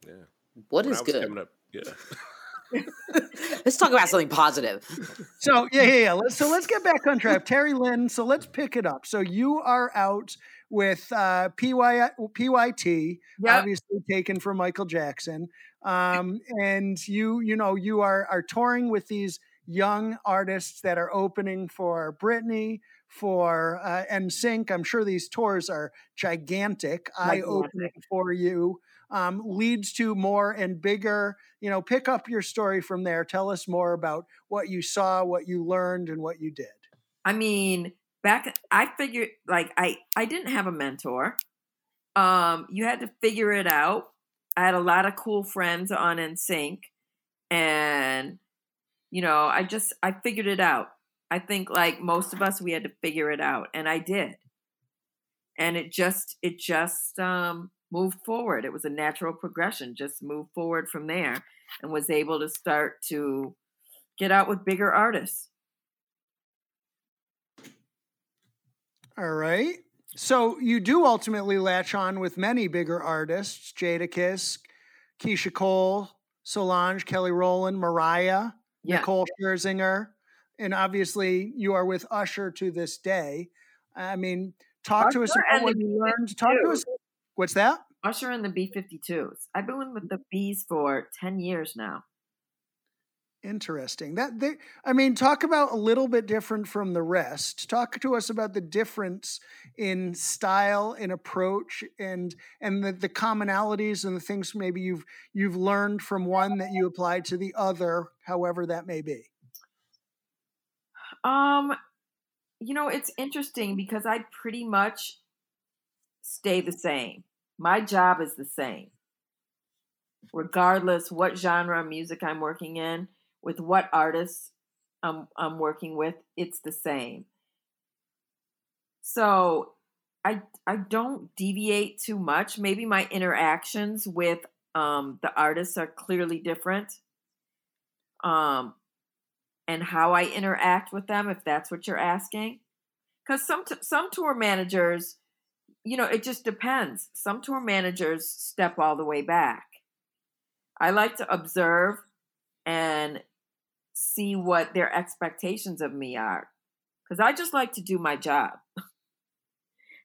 S2: Yeah.
S4: What when is good?
S2: up, yeah
S4: let's talk about something positive.
S1: So yeah, yeah, yeah. Let's, so let's get back on track. Terry Lynn. So let's pick it up. So you are out with uh, PY, PYT, yep. obviously taken from Michael Jackson, um, and you you know you are are touring with these young artists that are opening for Britney, for uh, NSYNC. I'm sure these tours are gigantic, eye opening for you um, leads to more and bigger. You know, pick up your story from there. Tell us more about what you saw, what you learned, and what you did.
S5: I mean, back I figured like I I didn't have a mentor. Um, you had to figure it out. I had a lot of cool friends on NSYNC, and you know, I just I figured it out. I think like most of us, we had to figure it out, and I did. And it just it just um moved forward. It was a natural progression, just moved forward from there and was able to start to get out with bigger artists.
S1: All right. So you do ultimately latch on with many bigger artists Jada Kiss, Keyshia Cole, Solange, Kelly Rowland, Mariah, yeah. Nicole Scherzinger, and obviously you are with Usher to this day. I mean, talk Usher to us about what you learned. Talk to us What's that?
S5: Usher and the B-52s. I've been with the Bees for 10 years now.
S1: Interesting. That they I mean talk about a little bit different from the rest. Talk to us about the difference in style and approach and and the, the commonalities and the things maybe you've you've learned from one that you apply to the other, however that may be.
S5: Um you know, it's interesting because I pretty much stay the same. My job is the same. Regardless what genre of music I'm working in, with what artists I'm, I'm working with, it's the same. So I I don't deviate too much. Maybe my interactions with um, the artists are clearly different. Um, and how I interact with them, if that's what you're asking, because some t- some tour managers you know, it just depends. Some tour managers step all the way back. I like to observe and see what their expectations of me are because I just like to do my job.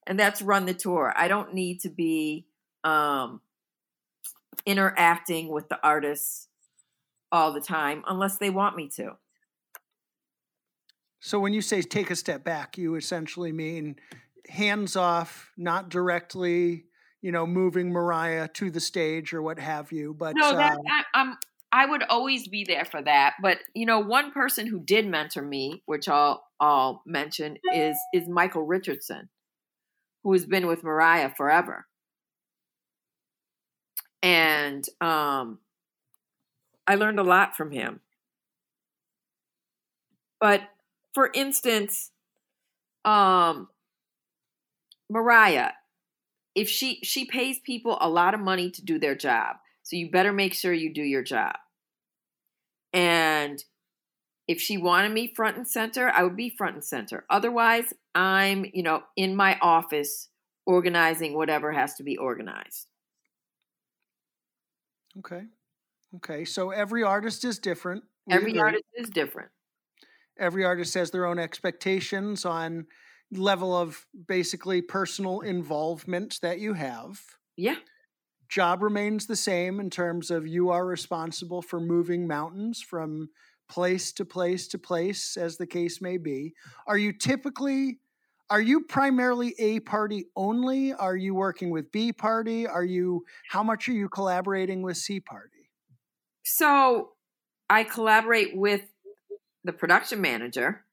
S5: and that's run the tour. I don't need to be um, interacting with the artists all the time unless they want me to.
S1: So when you say take a step back, you essentially mean hands off, not directly, you know, moving Mariah to the stage or what have you. But
S5: no, that uh, I, I'm I would always be there for that. But you know, one person who did mentor me, which I'll I'll mention, is is Michael Richardson, who has been with Mariah forever. And um, I learned a lot from him. But for instance, um, Mariah, if she she pays people a lot of money to do their job, so you better make sure you do your job. And if she wanted me front and center, I would be front and center. Otherwise, I'm, you know, in my office organizing whatever has to be organized.
S1: Okay. Okay. So every artist is different.
S5: Every artist is different.
S1: Every artist has their own expectations on level of basically personal involvement that you have.
S5: Yeah.
S1: Job remains the same in terms of you are responsible for moving mountains from place to place to place, as the case may be. Are you typically, are you primarily A party only? Are you working with B party? Are you, how much are you collaborating with C party?
S5: So I collaborate with the production manager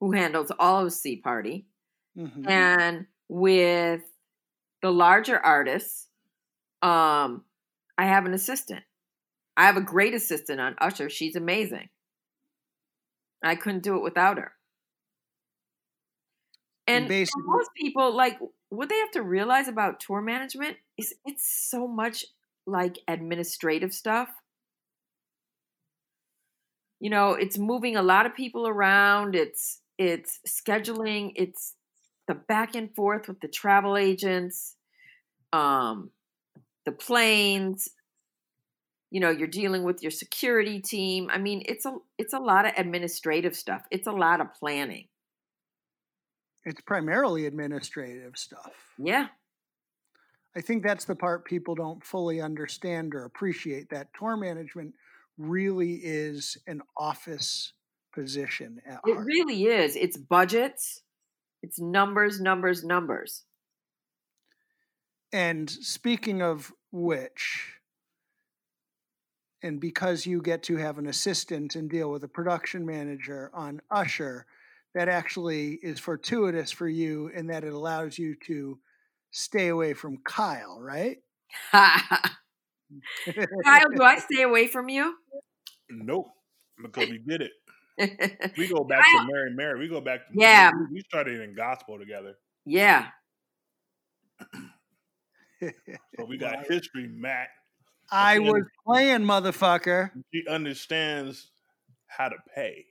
S5: who handles all of C Party. Mm-hmm. And with the larger artists, um, I have an assistant. I have a great assistant on Usher. She's amazing. I couldn't do it without her. And,
S1: And
S5: most people, like what they have to realize about tour management is it's so much like administrative stuff. You know, it's moving a lot of people around. It's it's scheduling. It's the back and forth with the travel agents, um, the planes. You know, you're dealing with your security team. I mean, it's a it's a lot of administrative stuff. It's a lot of planning.
S1: It's primarily administrative stuff.
S5: Yeah.
S1: I think that's the part people don't fully understand or appreciate that tour management really is an office position at
S5: It
S1: heart.
S5: really is. It's budgets, it's numbers, numbers, numbers.
S1: And speaking of which, and because you get to have an assistant and deal with a production manager on Usher, that actually is fortuitous for you in that it allows you to stay away from Kyle, right?
S5: Kyle, do I stay away from you?
S3: Nope, because we did it. We go back to Mary Mary. We go back to
S5: Yeah.
S3: We, we started in gospel together,
S5: yeah.
S3: so we got history. Matt,
S1: I
S3: At the end-
S1: was playing, motherfucker.
S3: he understands how to pay.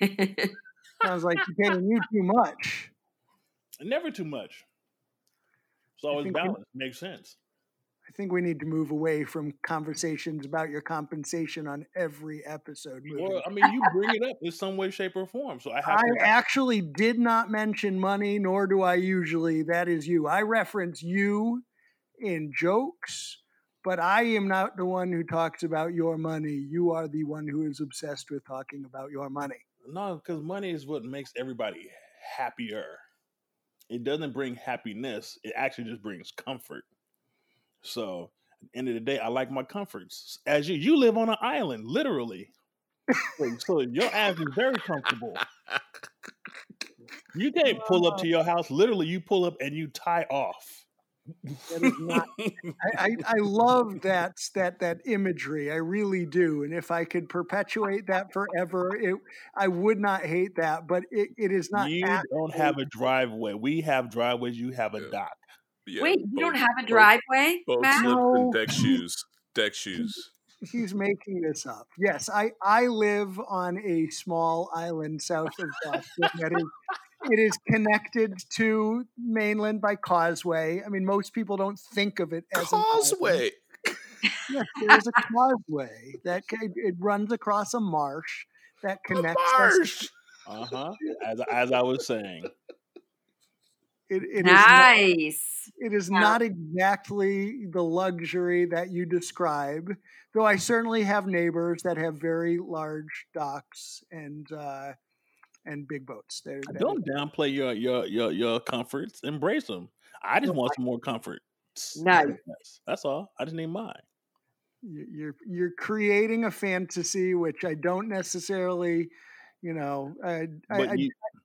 S1: Sounds like you're paying you too much.
S3: Never too much. So it's always balanced. Makes sense.
S1: I think we need to move away from conversations about your compensation on every episode. moving
S3: Well, I mean, you bring it up in some way, shape, or form. So I have
S1: I
S3: to.
S1: actually did not mention money, nor do I usually. That is you. I reference you in jokes, but I am not the one who talks about your money. You are the one who is obsessed with talking about your money.
S3: No, because money is what makes everybody happier. It doesn't bring happiness. It actually just brings comfort. So, at the end of the day, I like my comforts. As you, you live on an island, literally. so, so your ass is very comfortable. You can't pull up to your house. Literally, you pull up and you tie off.
S1: That is not. I, I, I love that that that imagery. I really do. And if I could perpetuate that forever, it I would not hate that. But it, it is not.
S3: you don't have a driveway. We have driveways. You have a
S2: Yeah.
S3: dock.
S2: Yeah,
S5: Wait, you don't have a
S2: boat-
S5: driveway,
S2: Boat
S5: Matt?
S2: slips
S1: No.
S2: and deck shoes. Deck shoes.
S1: He's making this up. Yes, I, I live on a small island south of Boston that is it is connected to mainland by causeway. I mean, most people don't think of it as.
S2: Causeway.
S1: Yes, there's a causeway that ca- it runs across a marsh that connects us.
S2: marsh.
S3: Uh huh. As as I was saying.
S1: It, it is not-
S5: nice.
S1: it is
S5: Wow.
S1: not exactly the luxury that you describe, though I certainly have neighbors that have very large docks and uh, and big boats. They're, that
S3: Don't downplay your your your your comforts. Embrace them. I just want some more comfort.
S5: Nice.
S3: That's all. I just need mine.
S1: you- you're you're creating a fantasy which I don't necessarily, you know, uh, I,
S3: But
S1: I,
S3: you
S1: I-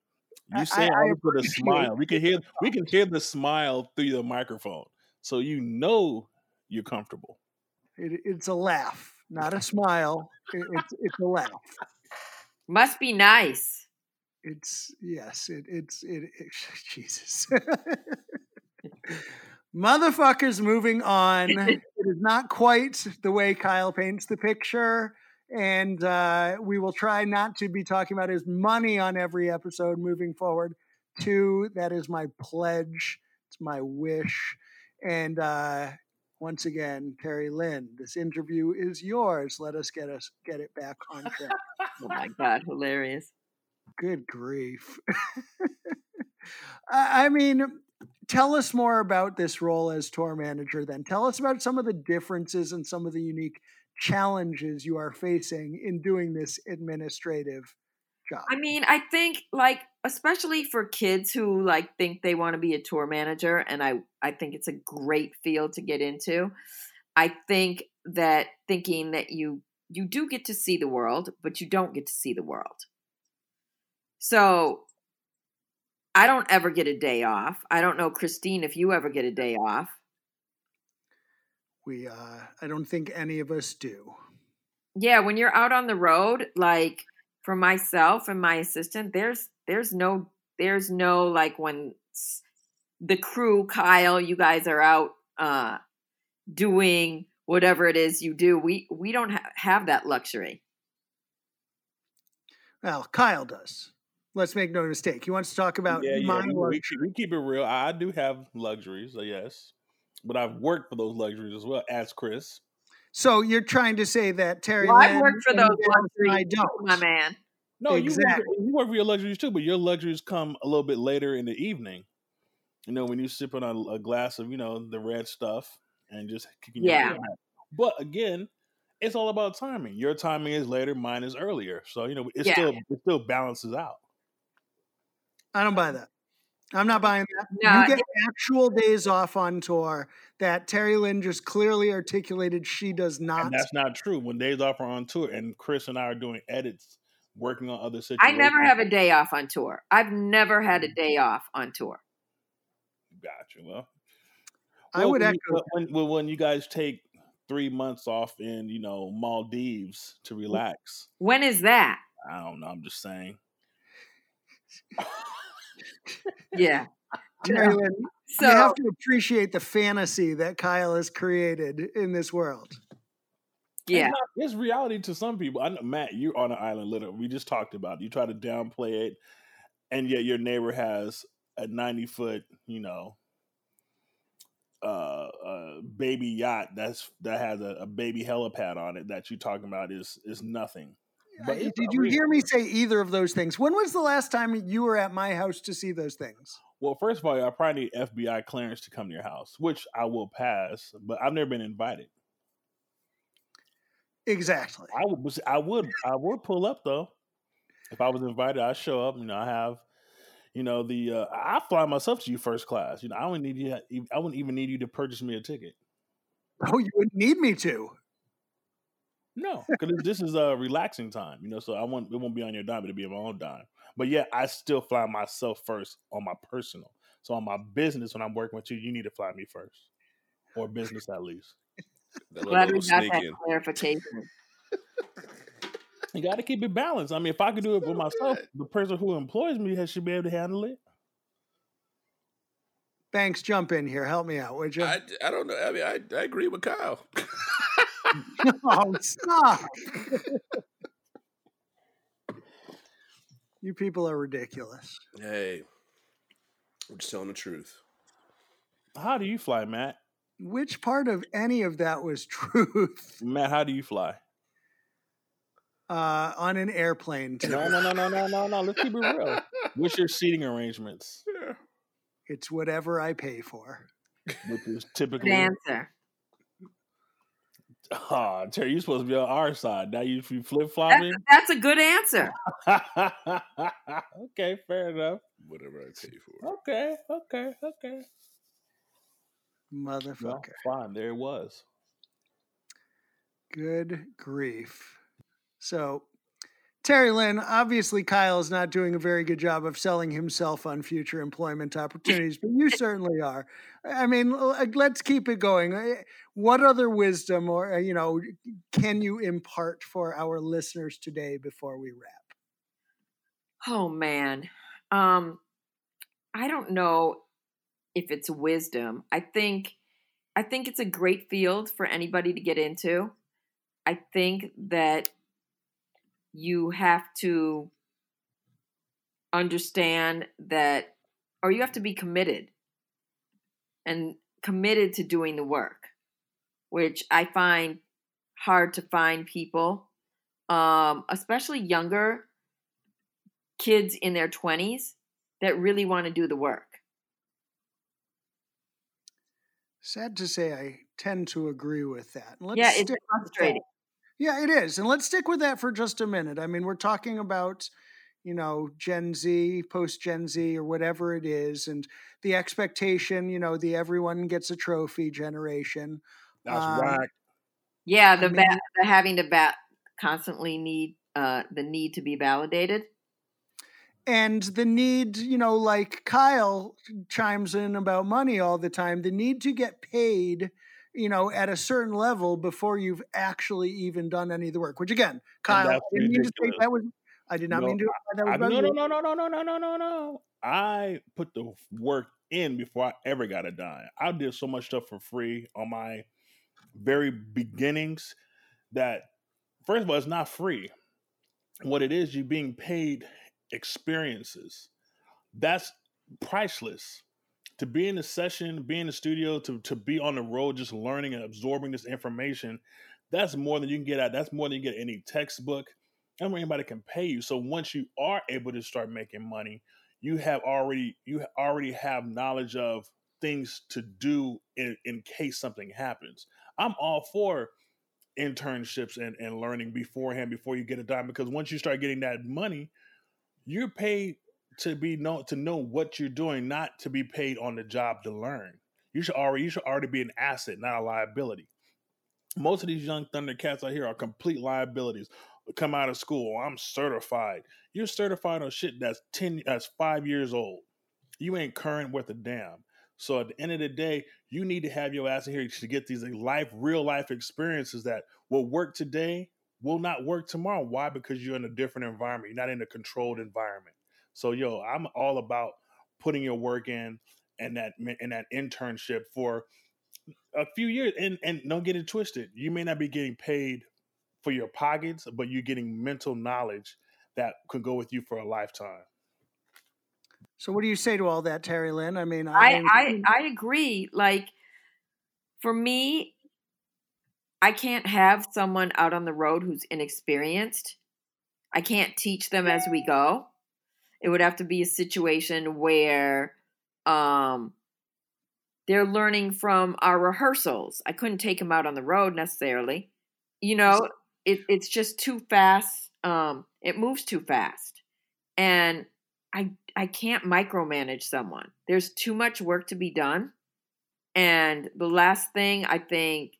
S3: you say
S1: I
S3: all this with a smile. We can hear we um can hear the smile through the microphone, so you know you're comfortable.
S1: it, it's a laugh, not a smile. It, it's it's a laugh.
S5: Must be nice.
S1: It's yes, it it's it, it Jesus. Motherfuckers moving on. it is not quite the way Kyle paints the picture. And uh, we will try not to be talking about his money on every episode moving forward. Two, that is my pledge. It's my wish. And uh, once again, Terry Lynn, this interview is yours. Let us get us get it back on track.
S5: Oh my god, hilarious.
S1: Good grief. I I mean, tell us more about this role as tour manager then. Tell us about some of the differences and some of the unique challenges you are facing in doing this administrative job.
S5: I mean, I think like especially for kids who like think they want to be a tour manager and I I think it's a great field to get into. I think that thinking that you you do get to see the world, but you don't get to see the world. So I don't ever get a day off. I don't know Christine if you ever get a day off.
S1: We uh I don't think any of us do.
S5: yeah when you're out on the road like for myself and my assistant there's there's no There's no like when the crew, Kyle, you guys are out uh, doing whatever it is you do. We we don't ha- have that luxury.
S1: Well, Kyle does. Let's make no mistake. He wants to talk about
S3: yeah,
S1: my
S3: yeah. We, we, keep, we keep it real. I do have luxuries, yes, but I've worked for those luxuries as well as Chris.
S1: So you're trying to say that Terry
S5: Well, I've
S1: Lynn
S5: worked for those
S1: Dale and I
S5: luxuries, too,
S1: don't.
S5: my man.
S3: No,
S1: Exactly.
S3: you, work, you work for your luxuries too, but your luxuries come a little bit later in the evening. You know, when you're sipping on a glass of, you know, the red stuff and just kicking
S5: Yeah.
S3: feet. But again, it's all about timing. Your timing is later, mine is earlier. So, you know, it
S5: Yeah.
S3: still it still balances out.
S1: I don't buy that. I'm not buying that.
S5: No,
S1: you get actual days off on tour that Terry Lynn just clearly articulated she does not.
S3: And that's not true. When days off are on tour and Chris and I are doing edits, working on other situations.
S5: I never have a day off on tour. I've never had a mm. day off on tour.
S3: Gotcha. Well,
S1: I would
S3: when
S1: echo.
S3: when, when when you guys take three months off in you know Maldives to relax.
S5: When is that?
S3: I don't know. I'm just saying.
S5: Yeah.
S1: Terry
S5: No. So
S1: you have to appreciate the fantasy that Kyle has created in this world.
S5: yeah,
S3: It's, not, it's reality to some people. I know, Matt, you're on an island. Literally, we just talked about. It. You try to downplay it, and yet your neighbor has a 90 foot, you know, uh, uh, baby yacht that's that has a, a baby helipad on it. That you're talking about is is nothing. But
S1: Did you hear me say either of those things? When was the last time you were at my house to see those things?
S3: Well, first of all, I probably need FBI clearance to come to your house, which I will pass, but I've never been invited.
S1: Exactly.
S3: I would, I would, I would pull up though. If I was invited, I'd show up. You know, I have, you know, the uh, I fly myself to you first class. You know, I wouldn't need you. I wouldn't even need you to purchase me a ticket.
S1: Oh, you wouldn't need me to.
S3: No, because this is a relaxing time. You know, so I won't. It won't be on your dime. It'll be on my own dime. But yeah, I still fly myself first on my personal. So on my business, when I'm working with you, you need to fly me first, or business at least.
S2: That
S5: glad
S2: little
S5: we got that
S2: in.
S5: clarification.
S3: You got to keep it balanced. I mean, if I could do it for myself, the person who employs me has, should be able to handle it.
S1: Banks, jump in here. Help me out, would you?
S2: I, I don't know. I mean, I, I agree with Kyle.
S1: oh, stop. you people are ridiculous.
S2: hey, I'm just telling the truth.
S3: How do you fly, Matt?
S1: Which part of any of that was truth?
S3: Matt, how do you fly?
S1: Uh, on an airplane. too.
S3: No, no, no, no, no, no, no. Let's keep it real. What's your seating arrangements?
S2: Yeah.
S1: It's whatever I pay for.
S3: Which is
S5: Good
S3: typically.
S5: answer.
S3: Oh, Terry, you're supposed to be on our side. Now you, you flip
S5: That's,
S3: flopping.
S5: that's a good answer.
S3: okay, fair enough.
S2: Whatever I pay for.
S3: Okay, okay, okay. Well,
S1: Motherfucker.
S3: fine. There it was.
S1: Good grief. So, Terry Lynn, obviously Kyle is not doing a very good job of selling himself on future employment opportunities, but you certainly are. I mean, let's keep it going. What other wisdom or, uh, you know, can you impart for our listeners today before we wrap?
S5: Oh man. Um I don't know if it's wisdom. I think I think it's a great field for anybody to get into. I think that you have to understand that or you have to be committed and committed to doing the work, which I find hard to find people um especially younger kids in their 20s that really want to do the work.
S1: Sad to say, I tend to agree with that. Let's
S5: yeah, it's frustrating.
S1: Yeah, it is. And let's stick with that for just a minute. I mean, we're talking about, you know, Gen Z, post Gen Z, or whatever it is, and the expectation, you know, the everyone gets a trophy generation.
S3: That's
S1: Um,
S3: right.
S5: Yeah, the,
S1: I
S5: va-
S1: mean-
S5: the having to va- constantly need uh, the need to be validated.
S1: And the need, you know, like Kyle chimes in about money all the time, the need to get paid, you know, at a certain level before you've actually even done any of the work. Which again, Kyle, I didn't mean to say that was I did not
S3: No,
S1: mean to. That was
S3: I, no, no, no, no, no, no, no, no, no, no. I put the work in before I ever got a dime. I did so much stuff for free on my very beginnings that, first of all, it's not free. What it is, you're being paid experiences. That's priceless. To be in the session, be in the studio, to to be on the road, just learning and absorbing this information, that's more than you can get out. That's more than you get any textbook. I think anybody can pay you. So once you are able to start making money, you have already you already have knowledge of things to do in, in case something happens. I'm all for internships and, and learning beforehand before you get a dime because once you start getting that money, you're paid to be know to know what you're doing, not to be paid on the job to learn. You should already you should already be an asset, not a liability. Most of these young Thundercats out here are complete liabilities. Come out of school, oh, I'm certified. You're certified on shit that's ten that's five years old. You ain't current worth a damn. So at the end of the day, you need to have your ass in here to get these life, real life experiences that will work today, will not work tomorrow. Why? Because you're in a different environment. You're not in a controlled environment. So yo, I'm all about putting your work in and that and that internship for a few years. And and don't get it twisted. You may not be getting paid for your pockets, but you're getting mental knowledge that could go with you for a lifetime.
S1: So what do you say to all that, Terry Lynn? I mean,
S5: I, I mm. I agree. Like for me, I can't have someone out on the road who's inexperienced. I can't teach them as we go. It would have to be a situation where um they're learning from our rehearsals. I couldn't take them out on the road necessarily. You know, it, it's just too fast. Um, it moves too fast. And I I can't micromanage someone. There's too much work to be done. And the last thing I think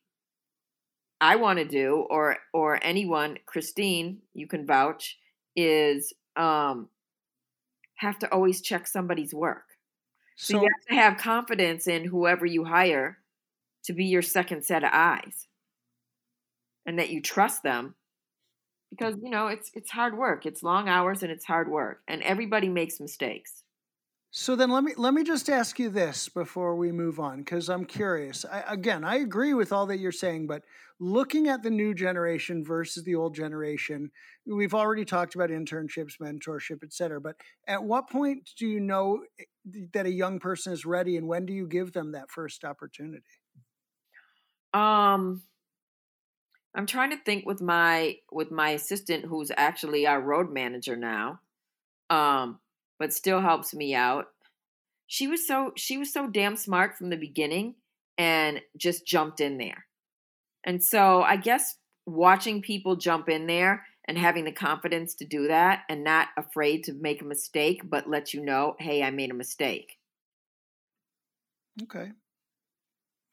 S5: I want to do or or anyone, Christine, you can vouch, is um have to always check somebody's work. So,
S1: so
S5: you have to have confidence in whoever you hire to be your second set of eyes. And that you trust them because you know it's it's hard work. It's long hours and it's hard work and everybody makes mistakes.
S1: So then let me let me just ask you this before we move on because I'm curious. I, again, I agree with all that you're saying, but looking at the new generation versus the old generation, we've already talked about internships, mentorship, et cetera. But at what point do you know eh, that a young person is ready, and when do you give them that first opportunity?
S5: Um I'm trying to think with my with my assistant who's actually our road manager now. Um but still helps me out. She was so she was so damn smart from the beginning and just jumped in there. And so I guess watching people jump in there and having the confidence to do that and not afraid to make a mistake but let you know, "Hey, I made a mistake."
S1: Okay.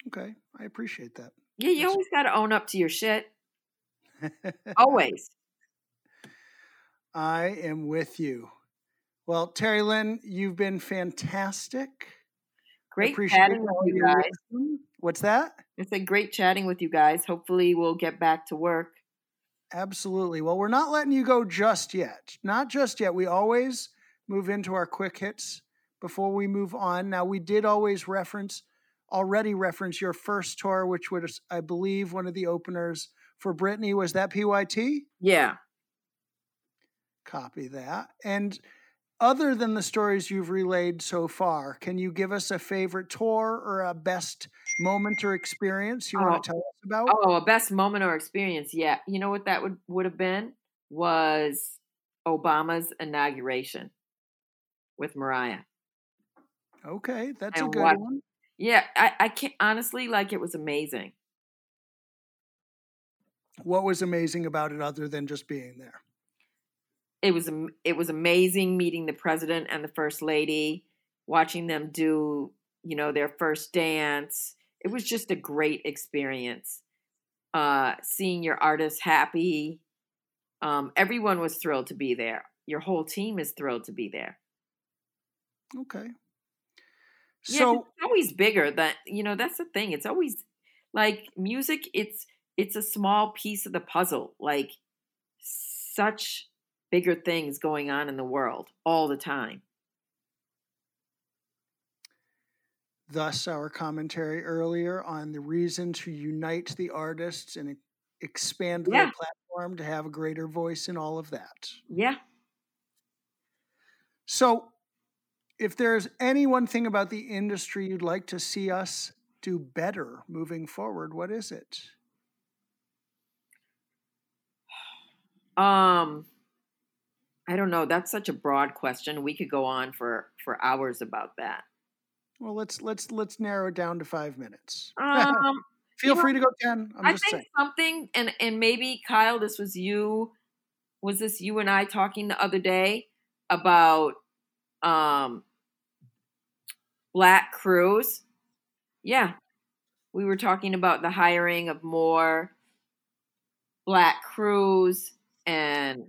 S1: Okay. I appreciate that.
S5: Yeah, you
S1: That's-
S5: always got to own up to your shit. Always.
S1: I am with you. Well, Terry Lynn, you've been fantastic.
S5: Great
S1: appreciate
S5: chatting with you guys.
S1: wisdom. What's that?
S5: It's a great chatting with you guys. Hopefully, we'll get back to work.
S1: Absolutely. Well, we're not letting you go just yet. Not just yet. We always move into our quick hits before we move on. Now, we did always reference, already reference your first tour, which was, I believe, one of the openers for Britney. Was that PYT?
S5: Yeah.
S1: Copy that. And other than the stories you've relayed so far, can you give us a favorite tour or a best moment or experience you
S5: Oh.
S1: want to tell us about?
S5: Oh, a best moment or experience. Yeah. You know what that would would have been was Obama's inauguration with Mariah.
S1: Okay, that's a good
S5: what-
S1: one.
S5: Yeah, I, I can't honestly like it was amazing.
S1: What was amazing about it other than just being there?
S5: It was it was amazing meeting the president and the first lady, watching them do you know their first dance. It was just a great experience. Uh, seeing your artists happy, um, everyone was thrilled to be there. Your whole team is thrilled to be there.
S1: Okay.
S5: Yeah,
S1: So
S5: but it's always bigger than you know. That's the thing. It's always like music. It's it's a small piece of the puzzle. Like such bigger things going on in the world all the time.
S1: Thus, our commentary earlier on the reason to unite the artists and expand
S5: Yeah.
S1: their platform to have a greater voice in all of that.
S5: Yeah.
S1: So, if there's any one thing about the industry you'd like to see us do better moving forward, what is it?
S5: Um I don't know. That's such a broad question. We could go on for for hours about that.
S1: Well, let's let's let's narrow it down to five minutes.
S5: Um
S1: Feel
S5: you know,
S1: free to go ten. I'm
S5: I think
S1: saying.
S5: something, and and maybe Kyle, this was you. Was this you and I talking the other day about um black crews? Yeah, we were talking about the hiring of more black crews, and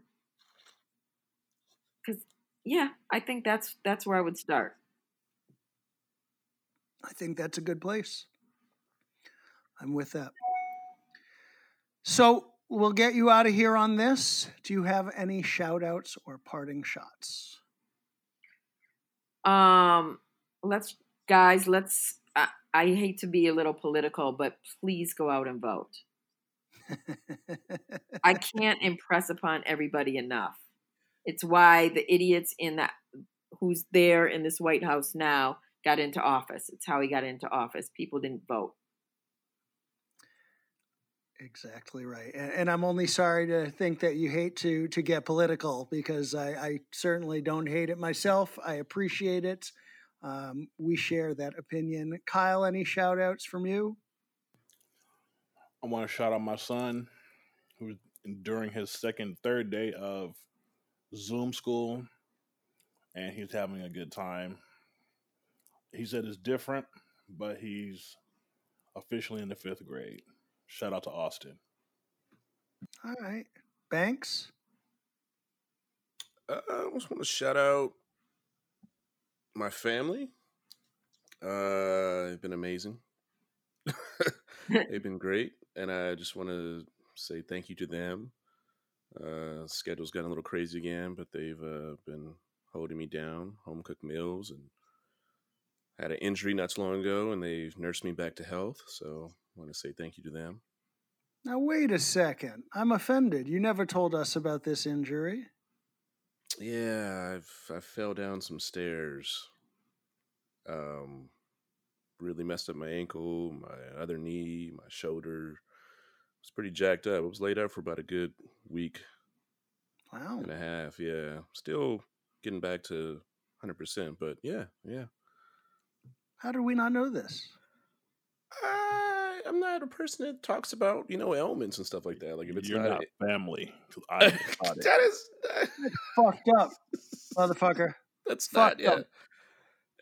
S5: yeah, I think that's that's where I would start.
S1: I think that's a good place. I'm with that. So we'll get you out of here on this. Do you have any shout outs or parting shots?
S5: Um, let's guys, let's. I, I hate to be a little political, but please go out and vote. I can't impress upon everybody enough. It's why the idiots in that who's there in this White House now got into office. It's how he got into office. People didn't vote.
S1: Exactly right. And, and I'm only sorry to think that you hate to to get political because I, I certainly don't hate it myself. I appreciate it. Um, we share that opinion. Kyle, any shout outs from you?
S3: I want to shout out my son, who's during his second, third day of Zoom school, and he's having a good time. He said it's different, but he's officially in the fifth grade. Shout out to Austin.
S1: All right. Banks?
S2: Uh, I just want to shout out my family. Uh, they've been amazing. they've been great, and I just want to say thank you to them. Uh, schedule's gotten a little crazy again, but they've uh, been holding me down, home cooked meals, and had an injury not too long ago, and they've nursed me back to health. So I want to say thank you to them.
S1: Now, wait a second. I'm offended. You never told us about this injury.
S2: Yeah, I've I fell down some stairs. Um, really messed up my ankle, my other knee, my shoulder. It was pretty jacked up. I was laid up for about a good week
S1: Wow.
S2: and a half. Yeah, still getting back to hundred percent, but yeah, yeah.
S1: How do we not know this?
S2: I, I'm not a person that talks about you know ailments and stuff like that. Like if it's
S3: You're
S2: not,
S3: not family. 'cause I caught it.
S2: that is
S1: Fucked up, motherfucker.
S2: That's
S1: Fucked
S2: not
S1: up.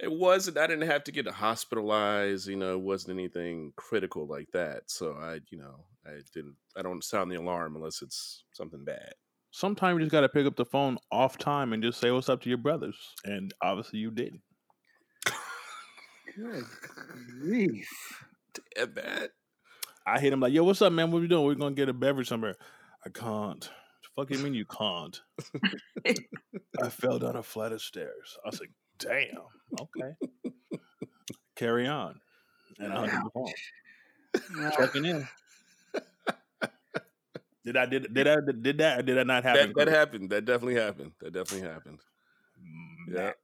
S2: Yeah. It wasn't. I didn't have to get hospitalized. You know, it wasn't anything critical like that. So I, you know, I didn't. I don't sound the alarm unless it's something bad.
S3: Sometimes you just got to pick up the phone off time and just say what's up to your brothers. And obviously you didn't.
S1: Good grief.
S2: Damn bad.
S3: I hit him like, yo, what's up, man? What we doing? We're going to get a beverage somewhere. I can't. The fuck you mean you can't? I fell down a flight of stairs. I was like, damn. Okay. Carry on. And I hung up the phone. Checking in. Did I did did I did that did that not happen?
S2: That, that happened. That definitely happened. That definitely happened.
S3: Mm,
S2: Yeah.
S3: Matt.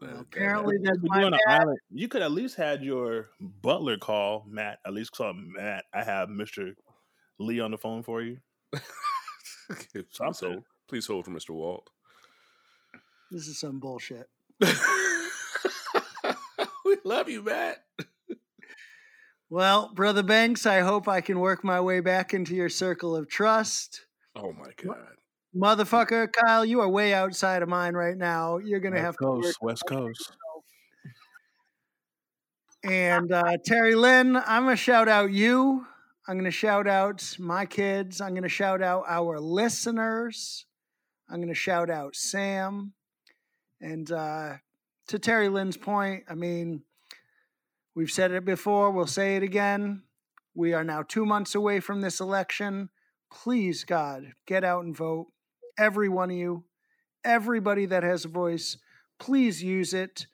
S1: Well, apparently
S2: happened.
S1: that's
S3: We're
S1: my
S3: doing island. You could at least had your butler call Matt. At least call Matt. I have Mister Lee on the phone for you.
S2: please,
S3: Something.
S2: hold, please hold for Mr. Walt.
S1: This is some bullshit.
S2: we love you, Matt.
S1: Well, Brother Banks, I hope I can work my way back into your circle of trust.
S2: Oh my god.
S1: Motherfucker, Kyle, you are way outside of mine right now. You're going to
S3: West
S1: have to work.
S3: Coast, West Coast.
S1: And uh, Terry Lynn, I'm going to shout out you. I'm going to shout out my kids. I'm going to shout out our listeners. I'm going to shout out Sam. And uh, to Terry Lynn's point, I mean, we've said it before, we'll say it again. We are now two months away from this election. Please, God, get out and vote. every one of you, everybody that has a voice, please use it.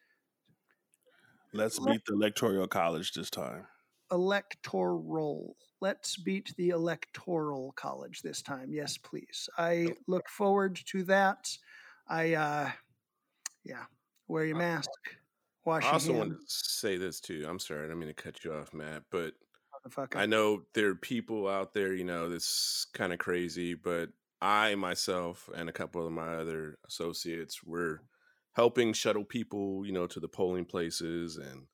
S3: Let's beat the electoral college this time.
S1: Electoral. Let's beat the electoral college this time. Yes, please. I look forward to that. I, uh, yeah, wear your mask. Wash
S2: I also
S1: want
S2: to say this too. I'm sorry, I don't mean to cut you off, Matt, but. I know there are people out there, you know, that's kind of crazy, but I myself and a couple of my other associates were helping shuttle people, you know, to the polling places and,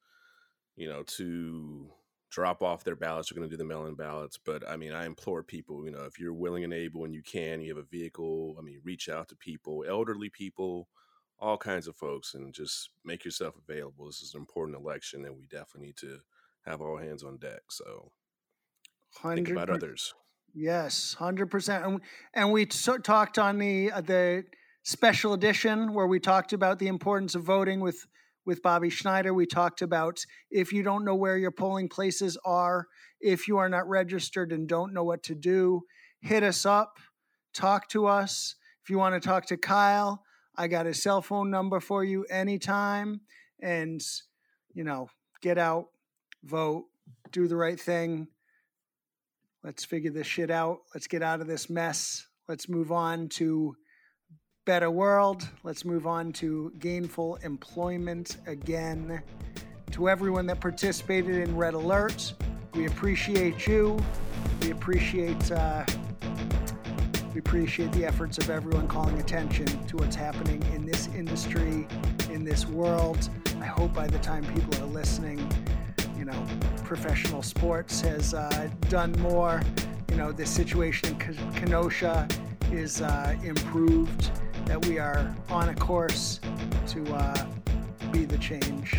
S2: you know, to drop off their ballots. We're going to do the mail-in ballots, but I mean, I implore people, you know, if you're willing and able and you can, you have a vehicle. I mean, reach out to people, elderly people, all kinds of folks, and just make yourself available. This is an important election, and we definitely need to have all hands on deck. So think about others.
S1: Yes, hundred percent. And and we so, talked on the uh, the special edition where we talked about the importance of voting with with Bobby Schneider. We talked about if you don't know where your polling places are, if you are not registered and don't know what to do, hit us up, talk to us. If you want to talk to Kyle, I got his cell phone number for you anytime. And you know, get out, vote, do the right thing. Let's figure this shit out. Let's get out of this mess. Let's move on to better world. Let's move on to gainful employment again. To everyone that participated in Red Alert, we appreciate you. We appreciate uh, we appreciate the efforts of everyone calling attention to what's happening in this industry, in this world. I hope by the time people are listening, you know, professional sports has uh, done more. You know, the situation in Kenosha is uh, improved, that we are on a course to uh, be the change.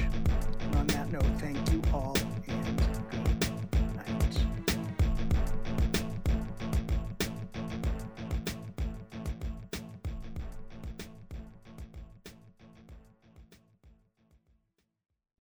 S1: And on that note, thank you all